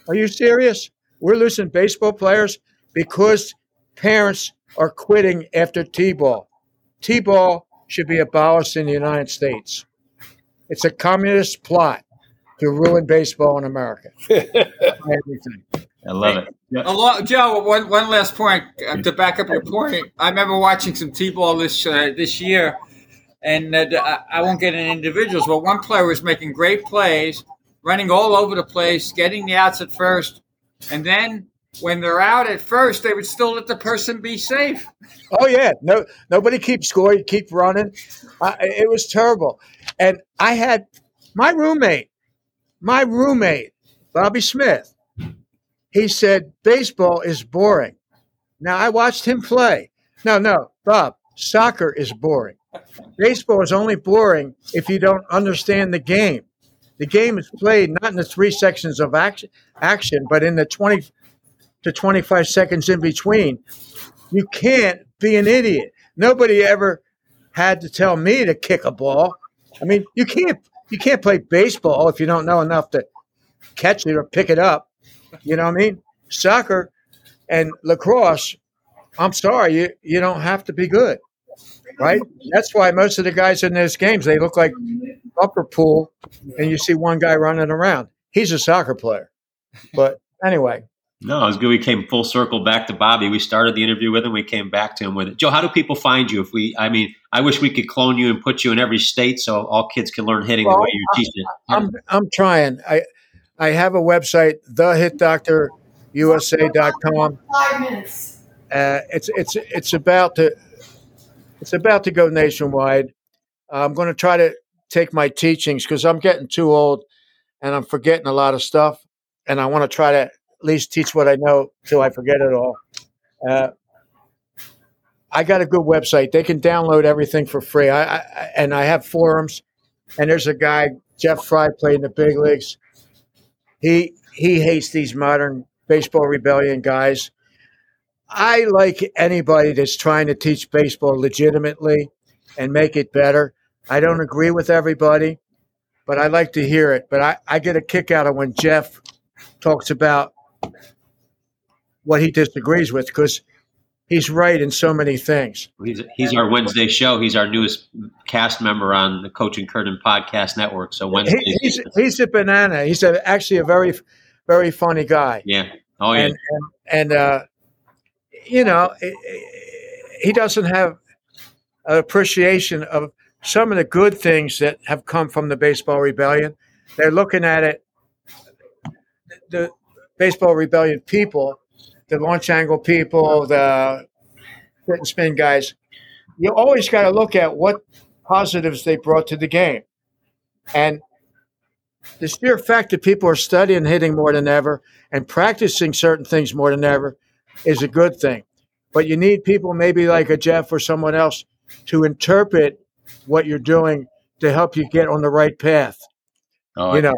Are you serious? We're losing baseball players because parents are quitting after T-ball. T-ball should be abolished in the United States. It's a communist plot to ruin baseball in America. Everything. I love it. Yeah. Joe, one, one last point uh, to back up your point. I remember watching some T-ball this uh, this year, and uh, I won't get into individuals, but one player was making great plays, running all over the place, getting the outs at first, And then when they're out at first, they would still let the person be safe. Oh yeah, no, nobody keeps score. You keep running. Uh, it was terrible, and I had my roommate, my roommate, Bobby Smith. He said baseball is boring. Now I watched him play. No, no, Bob, soccer is boring. Baseball is only boring if you don't understand the game. The game is played not in the three sections of action, action, but in the 20 to 25 seconds in between. You can't be an idiot. Nobody ever had to tell me to kick a ball. I mean, you can't you can't play baseball oh, if you don't know enough to catch it or pick it up. You know what I mean? Soccer and lacrosse, I'm sorry, you you don't have to be good. Right? That's why most of the guys in those games they look like upper pool and you see one guy running around. He's a soccer player. But anyway, no, it was good. We came full circle back to Bobby. We started the interview with him. We came back to him with it. Joe, how do people find you? If we, I mean, I wish we could clone you and put you in every state so all kids can learn hitting well, the way you teach it. I'm, I'm trying. I, I have a website, thehitdoctorusa.com. Five minutes. Uh, it's it's it's about to it's about to go nationwide. I'm going to try to take my teachings because I'm getting too old and I'm forgetting a lot of stuff, and I want to try to least teach what I know till I forget it all. Uh, I got a good website. They can download everything for free. I, I, and I have forums. And there's a guy, Jeff Frye, played in the big leagues. He he hates these modern baseball rebellion guys. I like anybody that's trying to teach baseball legitimately and make it better. I don't agree with everybody, but I like to hear it. But I, I get a kick out of when Jeff talks about what he disagrees with because he's right in so many things. He's, he's our Wednesday show. He's our newest cast member on the Coach and Kernan podcast network. So Wednesday, he, he's, he's a banana. He's a, actually a very, very funny guy. Yeah. Oh yeah. And and, and uh, you know, he doesn't have an appreciation of some of the good things that have come from the baseball rebellion. They're looking at it. The baseball rebellion people the launch angle people, the hit and spin guys, you always got to look at what positives they brought to the game. And the sheer fact that people are studying hitting more than ever and practicing certain things more than ever is a good thing. But you need people, maybe like a Jeff or someone else, to interpret what you're doing to help you get on the right path. Oh, you know,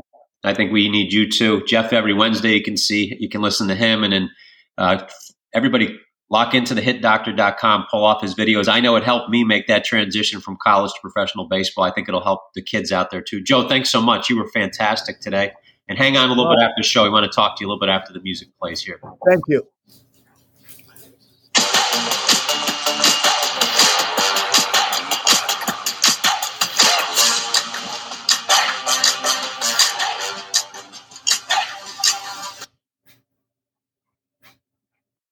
I think we need you too, Jeff. Every Wednesday, you can see, you can listen to him, and then uh, everybody lock into the hitdoctor.com, pull off his videos. I know it helped me make that transition from college to professional baseball. I think it'll help the kids out there too. Joe, thanks so much. You were fantastic today. And hang on a little bit after the show. We want to talk to you a little bit after the music plays here. Thank you.